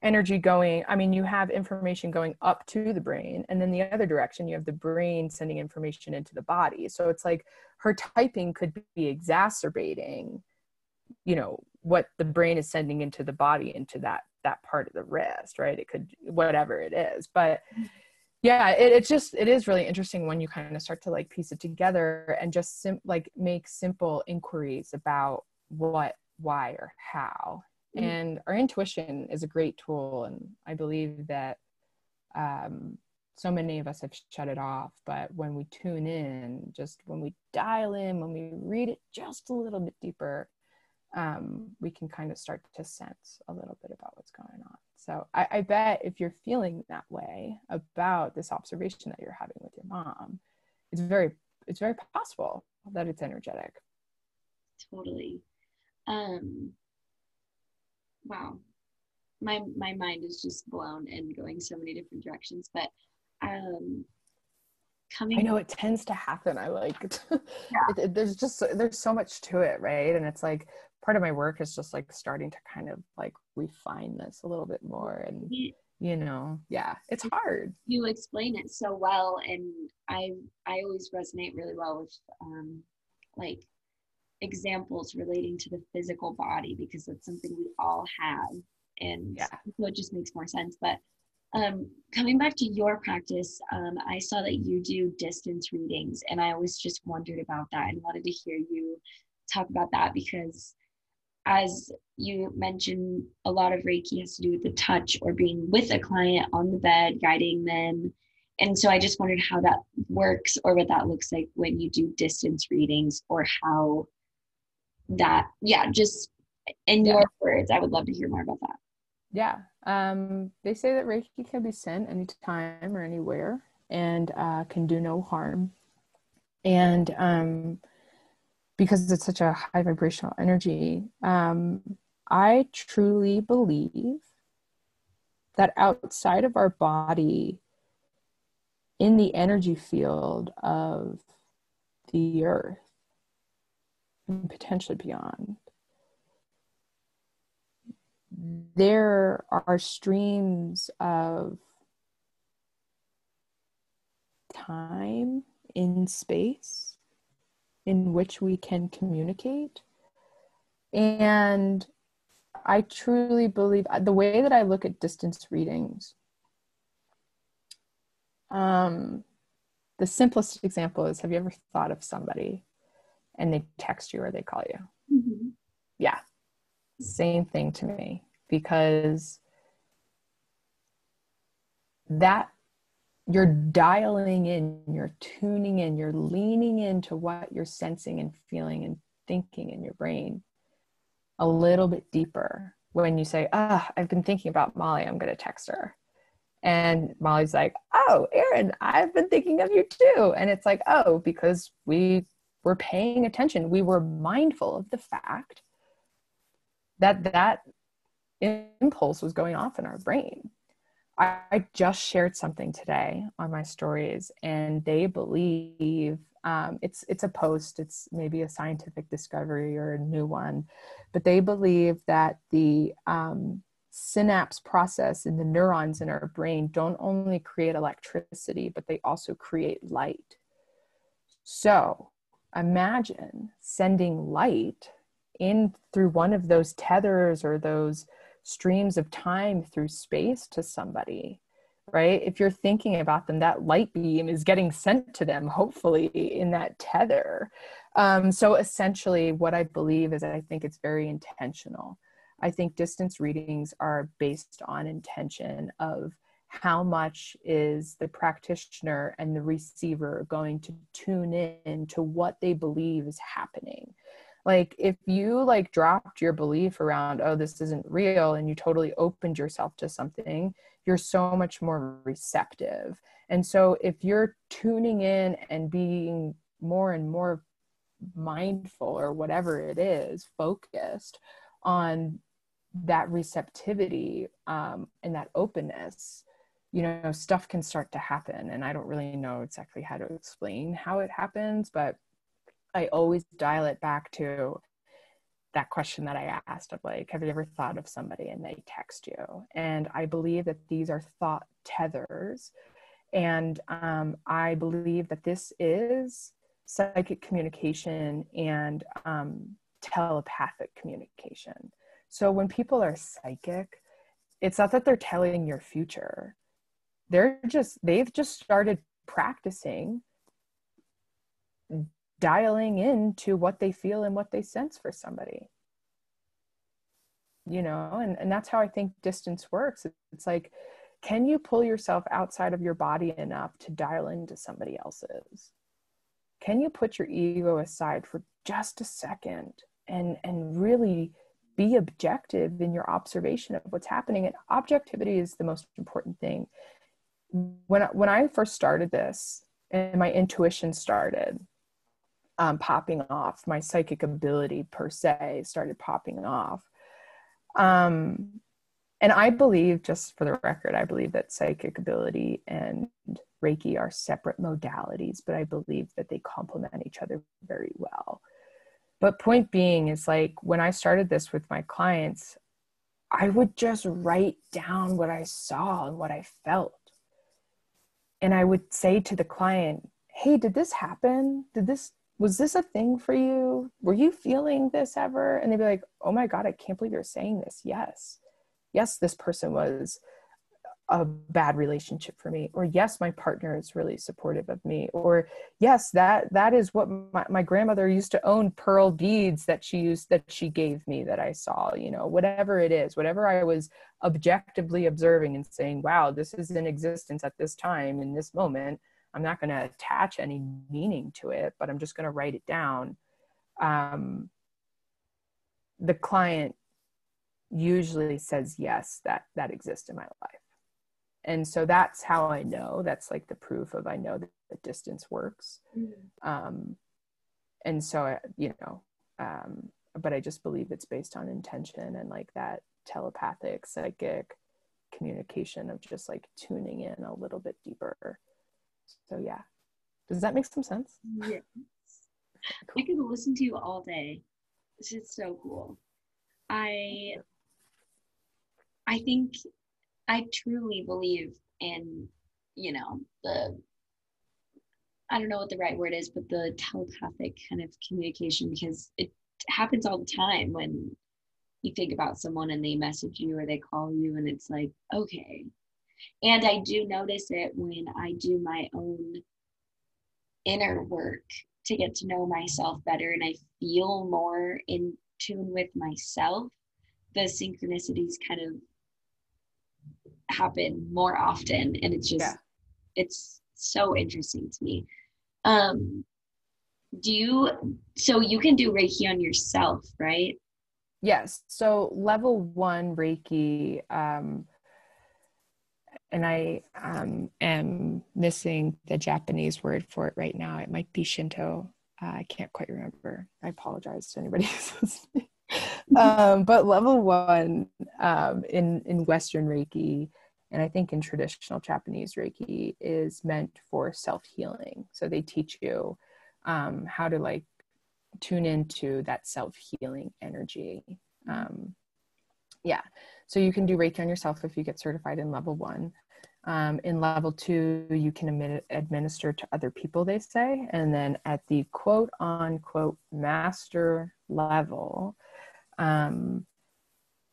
energy going i mean you have information going up to the brain and then the other direction you have the brain sending information into the body. So it's like her typing could be exacerbating you know what the brain is sending into the body into that that part of the wrist right? It could whatever it is. But yeah it, just it is really interesting when you kind of start to like piece it together and just sim- like make simple inquiries about what why or how mm-hmm. and our intuition is a great tool and i believe that um, so many of us have shut it off but when we tune in just when we dial in when we read it just a little bit deeper um, we can kind of start to sense a little bit about what's going on. So I, I bet if you're feeling that way about this observation that you're having with your mom it's very it's very possible that it's energetic. Totally. Um wow. My my mind is just blown and going so many different directions but um coming i know it tends to happen. I like yeah. *laughs* it, it, there's just there's so much to it right? And it's like part of my work is just like starting to kind of like refine this a little bit more and you know yeah it's hard. you explain it so well and i i always resonate really well with um like examples relating to the physical body because that's something we all have. And yeah. so it just makes more sense. But um, coming back to your practice um, i saw that you do distance readings and i always just wondered about that and wanted to hear you talk about that because as you mentioned a lot of reiki has to do with the touch or being with a client on the bed guiding them. And so i just wondered how that works or what that looks like when you do distance readings or how that yeah just in yeah. your words i would love to hear more about that yeah um, they say that reiki can be sent anytime or anywhere and uh, can do no harm and um, because it's such a high vibrational energy um, i truly believe that outside of our body in the energy field of the earth and potentially beyond. There are streams of time in space in which we can communicate. And I truly believe the way that I look at distance readings, um, the simplest example is have you ever thought of somebody and they text you or they call you. Mm-hmm. Yeah. Same thing to me because that you're dialing in, you're tuning in, you're leaning into what you're sensing and feeling and thinking in your brain a little bit deeper when you say, Ah, I've been thinking about Molly, I'm going to text her. And Molly's like, Oh, Erin, I've been thinking of you too. And it's like, Oh, because we were paying attention. We were mindful of the fact that that impulse was going off in our brain. I, I just shared something today on my stories, and they believe um, it's it's a post. It's maybe a scientific discovery or a new one, but they believe that the um, synapse process in the neurons in our brain don't only create electricity, but they also create light. So imagine sending light in through one of those tethers or those streams of time through space to somebody right? If you're thinking about them that light beam is getting sent to them hopefully in that tether. Um, so essentially what i believe is i think it's very intentional. I think distance readings are based on intention of how much is the practitioner and the receiver going to tune in to what they believe is happening? Like if you like dropped your belief around oh this isn't real and you totally opened yourself to something you're so much more receptive. And so if you're tuning in and being more and more mindful or whatever it is focused on that receptivity um, and that openness you know stuff can start to happen and i don't really know exactly how to explain how it happens but i always dial it back to that question that i asked of like have you ever thought of somebody and they text you? And i believe that these are thought tethers and um, i believe that this is psychic communication and um, telepathic communication. So when people are psychic it's not that they're telling your future they're just they've just started practicing dialing into what they feel and what they sense for somebody. You know and, and that's how i think distance works. It's like can you pull yourself outside of your body enough to dial into somebody else's? Can you put your ego aside for just a second and and really be objective in your observation of what's happening? And objectivity is the most important thing when when I first started this and my intuition started um, popping off, my psychic ability per se started popping off. Um, and I believe, just for the record, I believe that psychic ability and Reiki are separate modalities, but I believe that they complement each other very well. But point being is like when I started this with my clients, I would just write down what I saw and what I felt and I would say to the client, Hey, did this happen? Did this, was this a thing for you? Were you feeling this ever? And they'd be like, Oh my God, I can't believe you're saying this. Yes. Yes, this person was a bad relationship for me or yes my partner is really supportive of me or yes that that is what my, my grandmother used to own pearl beads that she used that she gave me that i saw you know whatever it is whatever i was objectively observing and saying wow this is in existence at this time in this moment. I'm not going to attach any meaning to it but i'm just going to write it down. Um, the client usually says yes that that exists in my life and so that's how i know that's like the proof of i know that the distance works. Mm-hmm. um, and so you know um, but i just believe it's based on intention and like that telepathic psychic communication of just like tuning in a little bit deeper. So yeah. Does that make some sense? Yes. Cool. i could listen to you all day. This is so cool. I i think I truly believe in, you know, the I don't know what the right word is, but the telepathic kind of communication because it happens all the time when you think about someone and they message you or they call you and it's like, okay. And I do notice it when I do my own inner work to get to know myself better and I feel more in tune with myself. The synchronicities kind of happen more often and it's just yeah. it's so interesting to me. Um do you so you can do reiki on yourself right? Yes. So level one reiki um and i um am missing the japanese word for it right now. It might be shinto. Uh, i can't quite remember. I apologize to anybody *laughs* who's listening um, but level one um, in in Western Reiki, and I think in traditional Japanese Reiki, is meant for self healing. So they teach you um, how to like tune into that self healing energy. Um, yeah, so you can do Reiki on yourself if you get certified in level one. Um, in level two, you can administer to other people, they say. And then at the quote unquote master level, um,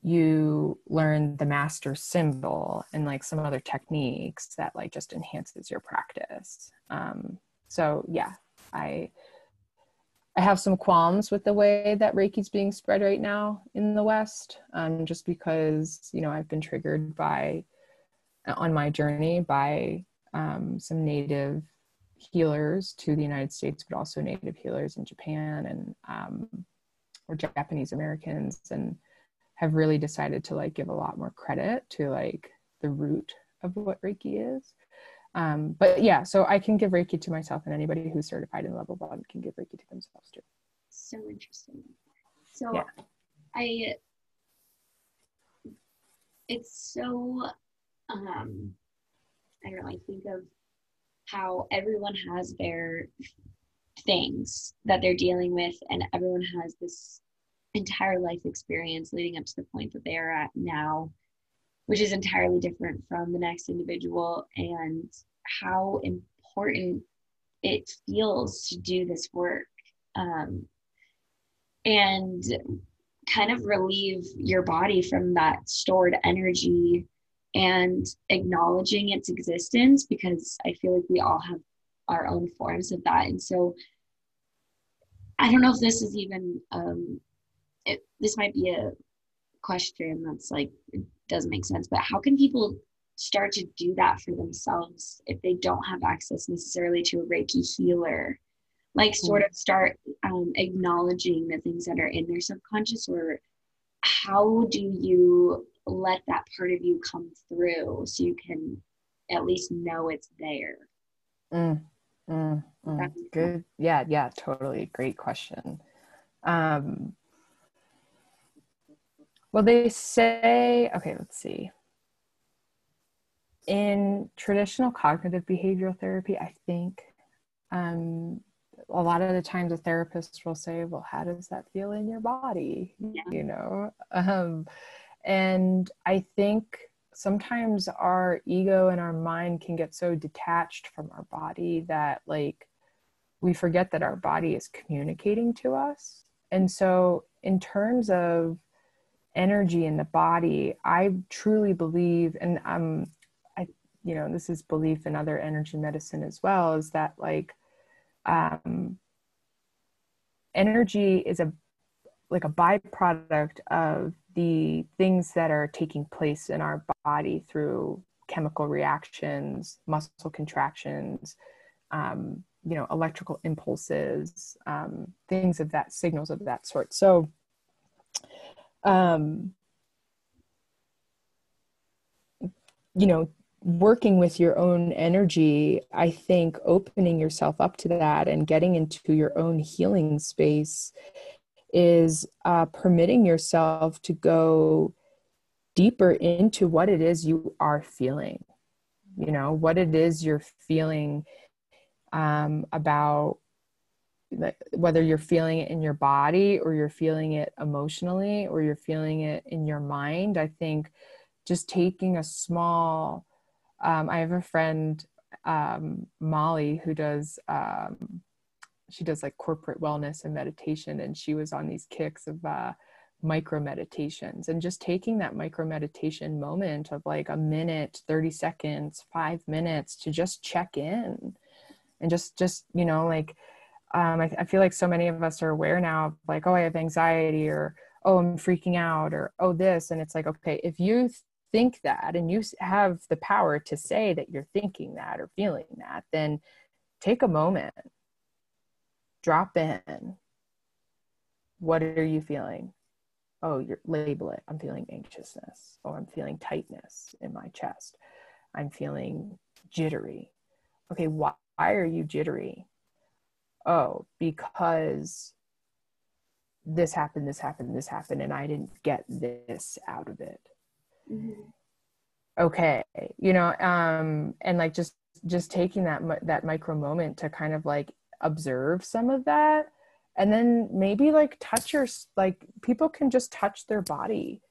you learn the master symbol and like some other techniques that like just enhances your practice. Um, so yeah i i have some qualms with the way that reiki's being spread right now in the west um, just because you know i've been triggered by on my journey by um, some native healers to the united states but also native healers in japan and um, or Japanese Americans and have really decided to like give a lot more credit to like the root of what Reiki is. Um, but yeah, so I can give Reiki to myself, and anybody who's certified in level one can give Reiki to themselves too. So interesting. So yeah. I, it's so, um, I don't know. I think of how everyone has their things that they're dealing with, and everyone has this entire life experience leading up to the point that they are at now which is entirely different from the next individual and how important it feels to do this work um, and kind of relieve your body from that stored energy and acknowledging its existence because I feel like we all have our own forms of that. And so I don't know if this is even, um, it, this might be a question that's like it doesn't make sense but how can people start to do that for themselves if they don't have access necessarily to a reiki healer? Like sort of start um, acknowledging the things that are in their subconscious or how do you let that part of you come through so you can at least know it's there? Mm, mm, mm. good yeah yeah totally great question um well, they say, okay, let's see. In traditional cognitive behavioral therapy, I think um, a lot of the times a therapist will say, well, how does that feel in your body? Yeah. You know? Um, and I think sometimes our ego and our mind can get so detached from our body that, like, we forget that our body is communicating to us. And so, in terms of energy in the body i truly believe and I'm, i you know this is belief in other energy medicine as well is that like um energy is a like a byproduct of the things that are taking place in our body through chemical reactions muscle contractions um, you know electrical impulses um, things of that signals of that sort. So um, you know working with your own energy i think opening yourself up to that and getting into your own healing space is uh, permitting yourself to go deeper into what it is you are feeling. You know what it is you're feeling um, about whether you're feeling it in your body or you're feeling it emotionally or you're feeling it in your mind i think just taking a small um, i have a friend um, molly who does um, she does like corporate wellness and meditation and she was on these kicks of uh, micro meditations and just taking that micro meditation moment of like a minute 30 seconds five minutes to just check in and just just you know like um, I, I, feel like so many of us are aware now like oh i have anxiety or oh i'm freaking out or oh this. And it's like okay if you think that and you have the power to say that you're thinking that or feeling that then take a moment. Drop in. What are you feeling? Oh you label it. I'm feeling anxiousness. Or i'm feeling tightness in my chest. I'm feeling jittery. Okay why, why are you jittery oh, because this happened, this happened, this happened, and I didn't get this out of it. Mm-hmm. Okay, you know, um, and like just just taking that that micro moment to kind of like observe some of that, and then maybe like touch your like people can just touch their body.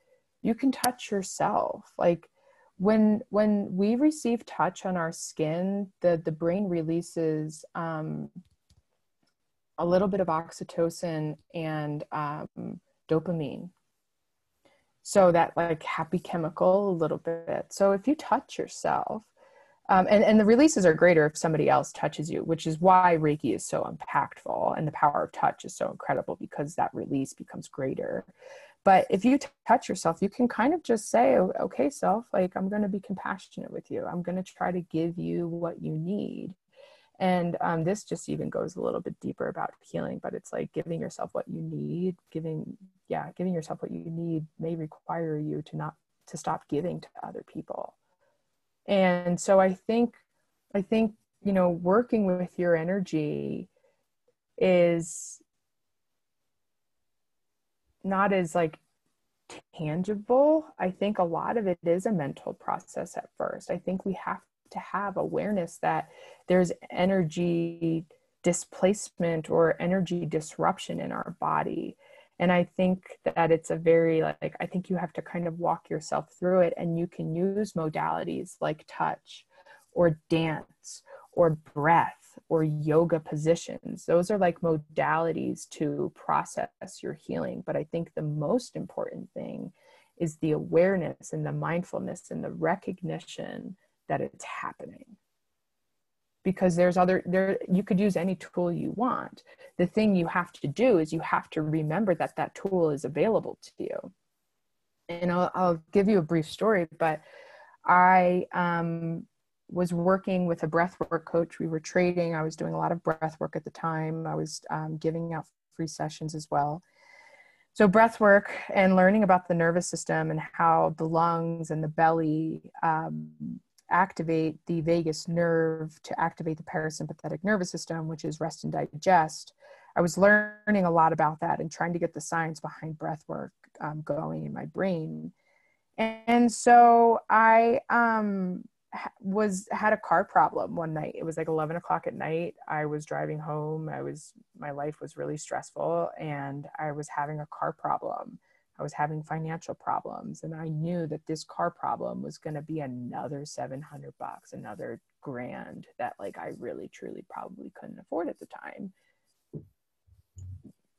You can touch yourself, like when when we receive touch on our skin the the brain releases um, a little bit of oxytocin and um, dopamine. So that like happy chemical a little bit. So if you touch yourself um, and, and the releases are greater if somebody else touches you which is why reiki is so impactful and the power of touch is so incredible because that release becomes greater but if you t- touch yourself you can kind of just say okay self like i'm going to be compassionate with you. I'm going to try to give you what you need. And um, this just even goes a little bit deeper about healing but it's like giving yourself what you need giving yeah giving yourself what you need may require you to not to stop giving to other people. And so i think I think, you know, working with your energy is not as like tangible. I think a lot of it is a mental process at first. I think we have to have awareness that there's energy displacement or energy disruption in our body. And I think that it's a very like, I think you have to kind of walk yourself through it and you can use modalities like touch or dance or breath or yoga positions. Those are like modalities to process your healing. But I think the most important thing is the awareness and the mindfulness and the recognition that it's happening because there's other there you could use any tool you want the thing you have to do is you have to remember that that tool is available to you and i'll, I'll give you a brief story but i um, was working with a breathwork coach we were trading i was doing a lot of breath work at the time i was um, giving out free sessions as well so breath work and learning about the nervous system and how the lungs and the belly um, activate the vagus nerve to activate the parasympathetic nervous system, which is rest and digest. I was learning a lot about that and trying to get the science behind breath work um, going in my brain. And so I um, was had a car problem one night. It was like 11 o'clock at night. I was driving home. I was my life was really stressful, and I was having a car problem. I was having financial problems and I knew that this car problem was going to be another 700 bucks, another grand that like I really truly probably couldn't afford at the time.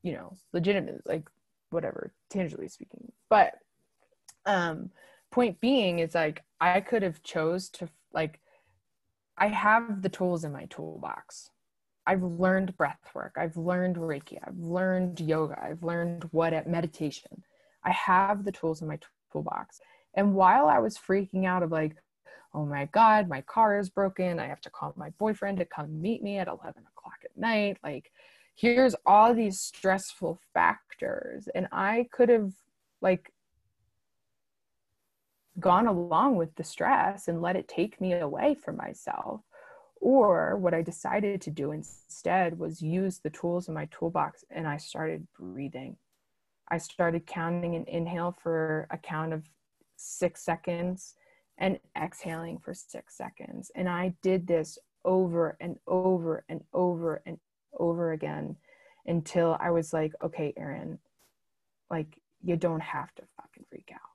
You know, legitimate like whatever, tangibly speaking. But um point being is like I could have chose to like I have the tools in my toolbox. I've learned breath work. I've learned Reiki. I've learned yoga. I've learned what at meditation I have the tools in my toolbox. And while I was freaking out of like, oh my God, my car is broken. I have to call my boyfriend to come meet me at 11 o'clock at night. Like, here's all these stressful factors. And I could have, like, gone along with the stress and let it take me away from myself. Or what I decided to do instead was use the tools in my toolbox and I started breathing. I started counting an inhale for a count of six seconds and exhaling for six seconds. And I did this over and over and over and over again until I was like, okay, Erin, like you don't have to fucking freak out.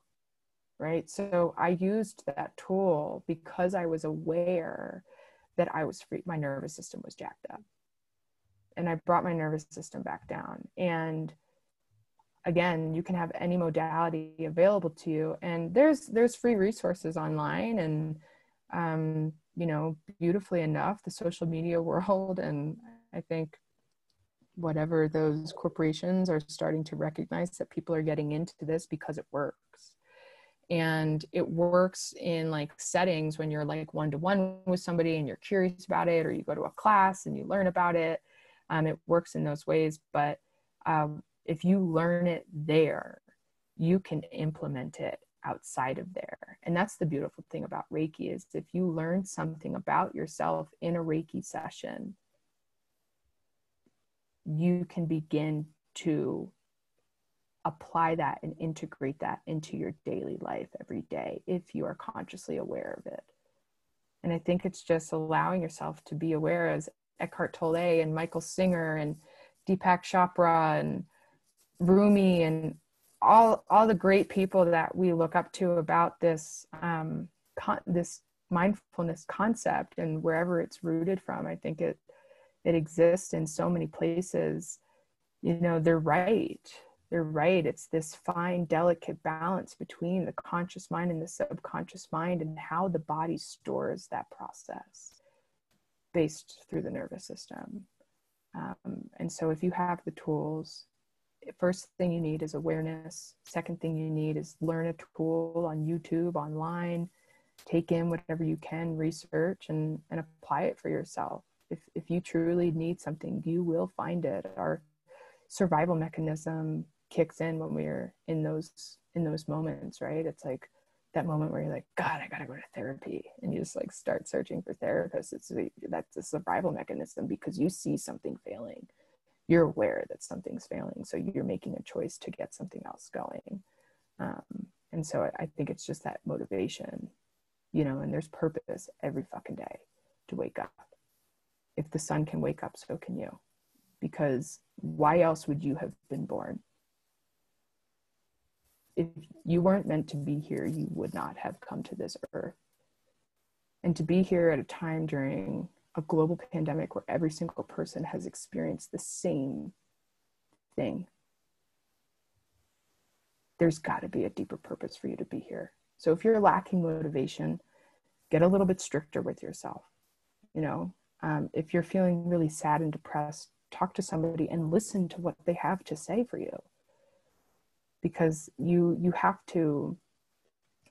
Right. So I used that tool because I was aware that I was free, my nervous system was jacked up. And I brought my nervous system back down. And again you can have any modality available to you and there's there's free resources online and um, you know beautifully enough the social media *laughs* world and i think whatever those corporations are starting to recognize that people are getting into this because it works and it works in like settings when you're like one to one with somebody and you're curious about it or you go to a class and you learn about it um, it works in those ways but um, if you learn it there, you can implement it outside of there. And that's the beautiful thing about Reiki is if you learn something about yourself in a Reiki session, you can begin to apply that and integrate that into your daily life every day if you are consciously aware of it. And I think it's just allowing yourself to be aware as Eckhart Tolle and Michael Singer and Deepak Chopra and Rumi and all all the great people that we look up to about this um, con- this mindfulness concept and wherever it's rooted from. I think it it exists in so many places. You know, they're right. They're right. It's this fine, delicate balance between the conscious mind and the subconscious mind, and how the body stores that process based through the nervous system. Um, and so, if you have the tools first thing you need is awareness. Second thing you need is learn a tool on YouTube, online, take in whatever you can, research and, and apply it for yourself. If, if you truly need something, you will find it. Our survival mechanism kicks in when we're in those in those moments, right? It's like that moment where you're like, God, I gotta go to therapy, and you just like start searching for therapists. It's that's a survival mechanism because you see something failing. You're aware that something's failing, so you're making a choice to get something else going. Um, and so I, I think it's just that motivation, you know. And there's purpose every fucking day to wake up. If the sun can wake up, so can you. Because why else would you have been born? If you weren't meant to be here, you would not have come to this earth. And to be here at a time during a global pandemic where every single person has experienced the same thing, there's got to be a deeper purpose for you to be here. So if you're lacking motivation, get a little bit stricter with yourself. You know, um, if you're feeling really sad and depressed, talk to somebody and listen to what they have to say for you because you you have to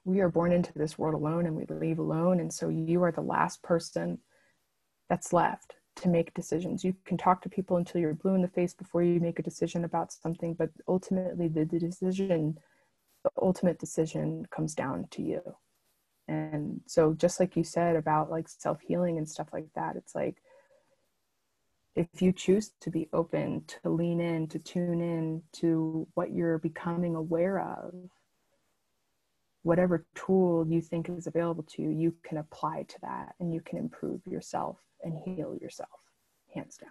we are born into this world alone and we leave alone. And so you are the last person that's left to make decisions. You can talk to people until you're blue in the face before you make a decision about something but ultimately the, the decision the ultimate decision comes down to you. And so just like you said about like self-healing and stuff like that it's like if you choose to be open, to lean in, to tune in to what you're becoming aware of, whatever tool you think is available to you, you can apply to that and you can improve yourself and heal yourself, hands down.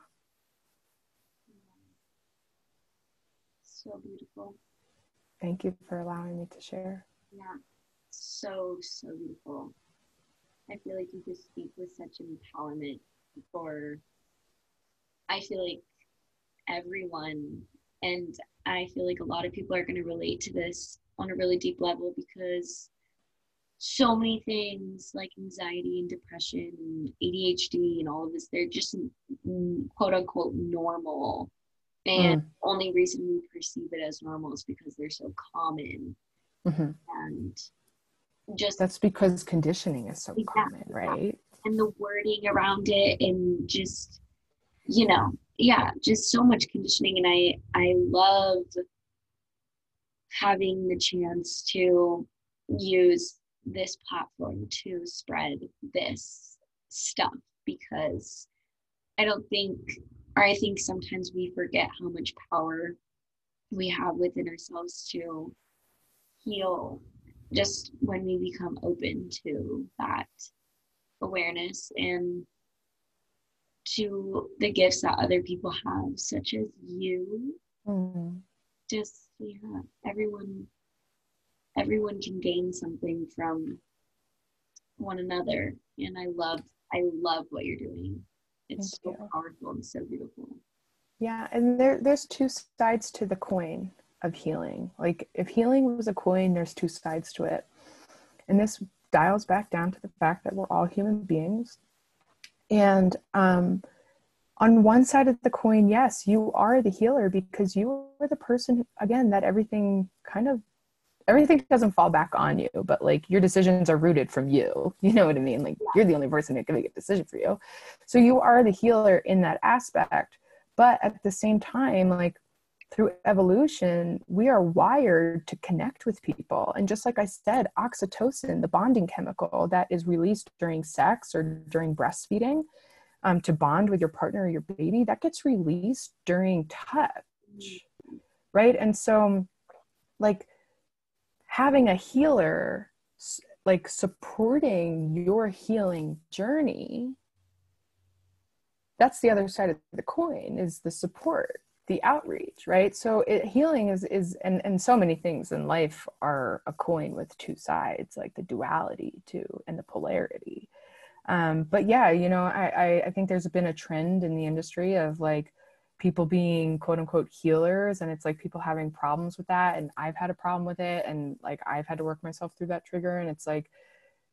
So beautiful. Thank you for allowing me to share. Yeah, so, so beautiful. I feel like you just speak with such empowerment for I feel like everyone, and I feel like a lot of people are going to relate to this on a really deep level because so many things like anxiety and depression and ADHD and all of this, they're just quote unquote normal. And mm. only reason we perceive it as normal is because they're so common. Mm-hmm. And just that's because conditioning is so exactly, common, right? And the wording around it and just you know yeah just so much conditioning. And i i love having the chance to use this platform to spread this stuff because i don't think or i think sometimes we forget how much power we have within ourselves to heal just when we become open to that awareness. And to the gifts that other people have, such as you. Mm. Just yeah, everyone everyone can gain something from one another. And I love I love what you're doing. It's Thank so you. powerful and so beautiful. Yeah, and there there's two sides to the coin of healing. Like if healing was a coin, there's two sides to it. And this dials back down to the fact that we're all human beings and um, on one side of the coin, yes, you are the healer because you are the person, again, that everything kind of everything doesn't fall back on you, but like your decisions are rooted from you. *laughs* You know what I mean? Like yeah. you're the only person who can make a decision for you. So you are the healer in that aspect. But at the same time, like through evolution, we are wired to connect with people. And just like I said, oxytocin, the bonding chemical that is released during sex or during breastfeeding um, to bond with your partner or your baby, that gets released during touch, right? And so, like, having a healer, like, supporting your healing journey that's the other side of the coin is the support the outreach right? So it, healing is is and and so many things in life are a coin with two sides like the duality too and the polarity. Um, but yeah you know I, I i think there's been a trend in the industry of like people being quote unquote healers and it's like people having problems with that and i've had a problem with it and like i've had to work myself through that trigger and it's like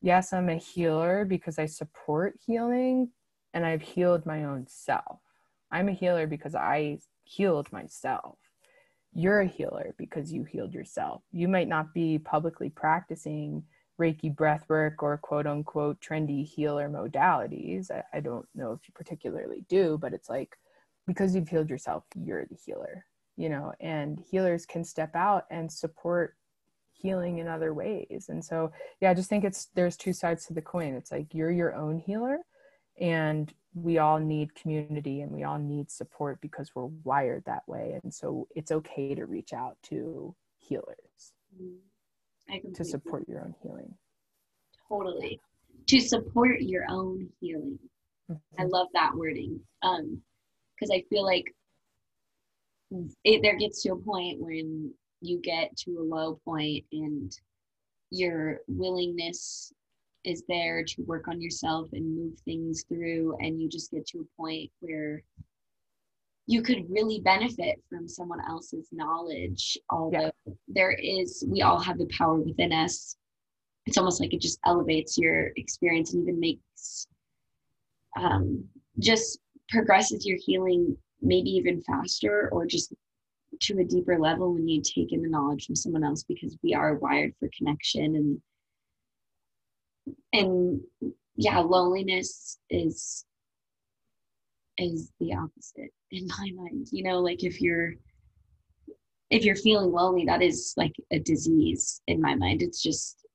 yes i'm a healer because i support healing and i've healed my own self. I'm a healer because i healed myself. You're a healer because you healed yourself. You might not be publicly practicing Reiki breathwork or quote unquote trendy healer modalities. I, I don't know if you particularly do, but it's like because you've healed yourself, you're the healer, you know, and healers can step out and support healing in other ways and so yeah i just think it's there's two sides to the coin it's like you're your own healer and we all need community and we all need support because we're wired that way. And so it's okay to reach out to healers mm-hmm. to support your own healing. Totally. To support your own healing. Mm-hmm. i love that wording. Um because i feel like it, there gets to a point when you get to a low point and your willingness is there to work on yourself and move things through and you just get to a point where you could really benefit from someone else's knowledge although yeah. there is we all have the power within us it's almost like it just elevates your experience and even makes um, just progresses your healing maybe even faster or just to a deeper level when you take in the knowledge from someone else because we are wired for connection and and yeah loneliness is is the opposite in *laughs* my mind you know like if you're if you're feeling lonely that is like a disease in my mind. It's just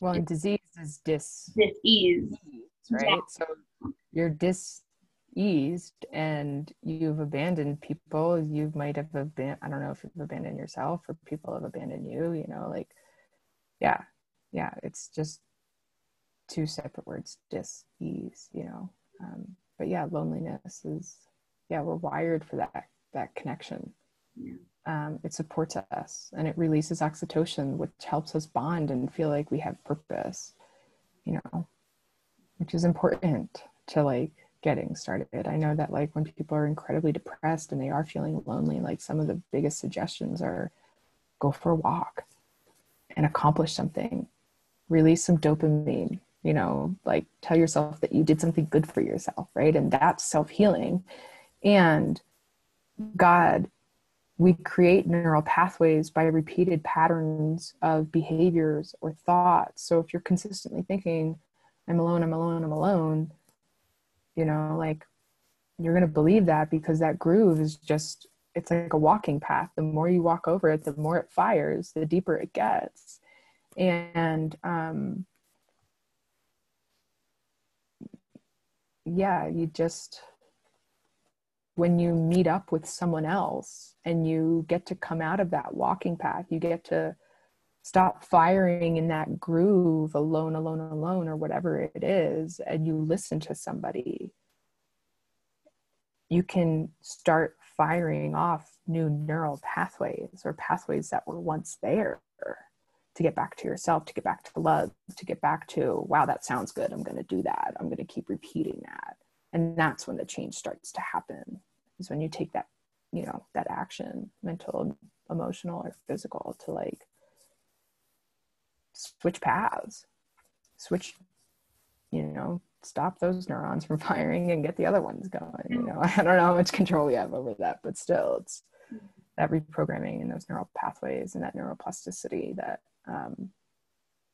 well and disease is dis dis-ease right? yeah. so you're dis eased and you've abandoned people. You might have abandoned i don't know if you've abandoned yourself or people have abandoned you you know like yeah yeah it's just two separate words dis ease you know um, but yeah loneliness is yeah we're wired for that that connection yeah. um, it supports us and it releases oxytocin which helps us bond and feel like we have purpose you know which is important to like getting started. I know that like when people are incredibly depressed and they are feeling lonely, like some of the biggest suggestions are go for a walk and accomplish something, release some dopamine, you know, like tell yourself that you did something good for yourself, right? And that's self healing. And God, we create neural pathways by repeated patterns of behaviors or thoughts. So if you're consistently thinking, I'm alone, I'm alone, I'm alone, you know like you're going to believe that because that groove is just it's like a walking path the more you walk over it the more it fires the deeper it gets and um yeah you just when you meet up with someone else and you get to come out of that walking path you get to stop firing in that groove alone alone alone or whatever it is and you listen to somebody you can start firing off new neural pathways or pathways that were once there to get back to yourself to get back to love to get back to wow that sounds good. I'm going to do that. I'm going to keep repeating that. And that's when the change starts to happen is when you take that you know that action mental emotional or physical to like switch paths, switch, you know, stop those neurons from *laughs* firing and get the other ones going. You know, I don't know how much control we have over that, but still, it's that reprogramming and those neural pathways and that neuroplasticity that, um,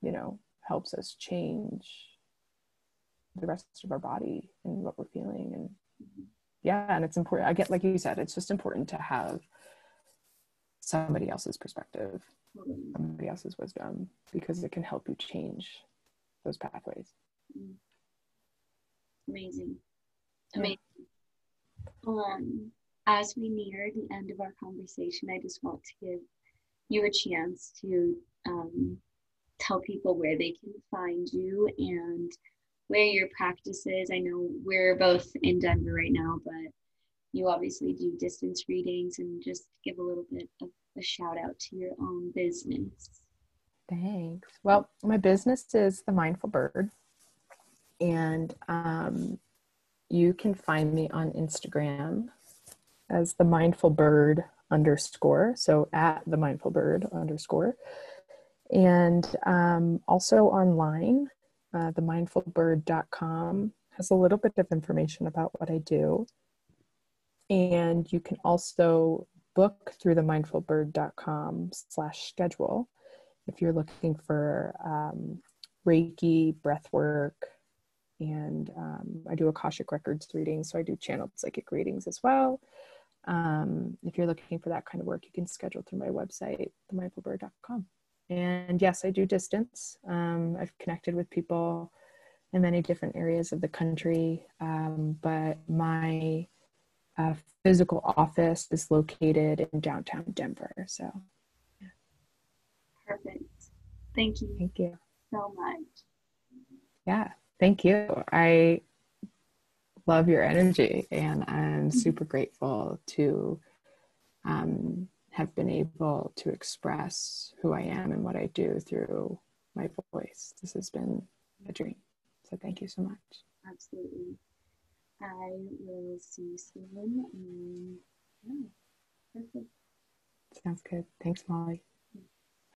you know, helps us change the rest of our body and what we're feeling. And yeah, and it's important. I get, like you said, it's just important to have somebody else's perspective somebody else's wisdom because it can help you change those pathways. Amazing. Amazing. Um, as we near the end of our conversation, I just want to give you a chance to um, tell people where they can find you and where your practice is. I know we're both in Denver right now, but you obviously do distance readings and just give a little bit of a shout out to your own business. Thanks. Well, my business is The Mindful Bird, and um, you can find me on Instagram as The Mindful Bird underscore, so at The Mindful Bird underscore, and um, also online, uh, themindfulbird.com has a little bit of information about what I do. And you can also book through the mindfulbird.com slash schedule if you're looking for um, Reiki, breath work, and um, I do Akashic Records readings, so I do channeled psychic readings as well. Um, if you're looking for that kind of work, you can schedule through my website, themindfulbird.com. and yes, I do distance. Um, I've connected with people in many different areas of the country, um, but my uh, physical office is located in downtown Denver. So, yeah. perfect. Thank you. Thank you so much. Yeah, thank you. I love your energy, and I'm super grateful to um, have been able to express who I am and what I do through my voice. This has been a dream. So thank you so much. Absolutely. I will see you soon. And yeah, perfect. Sounds good. Thanks, Molly.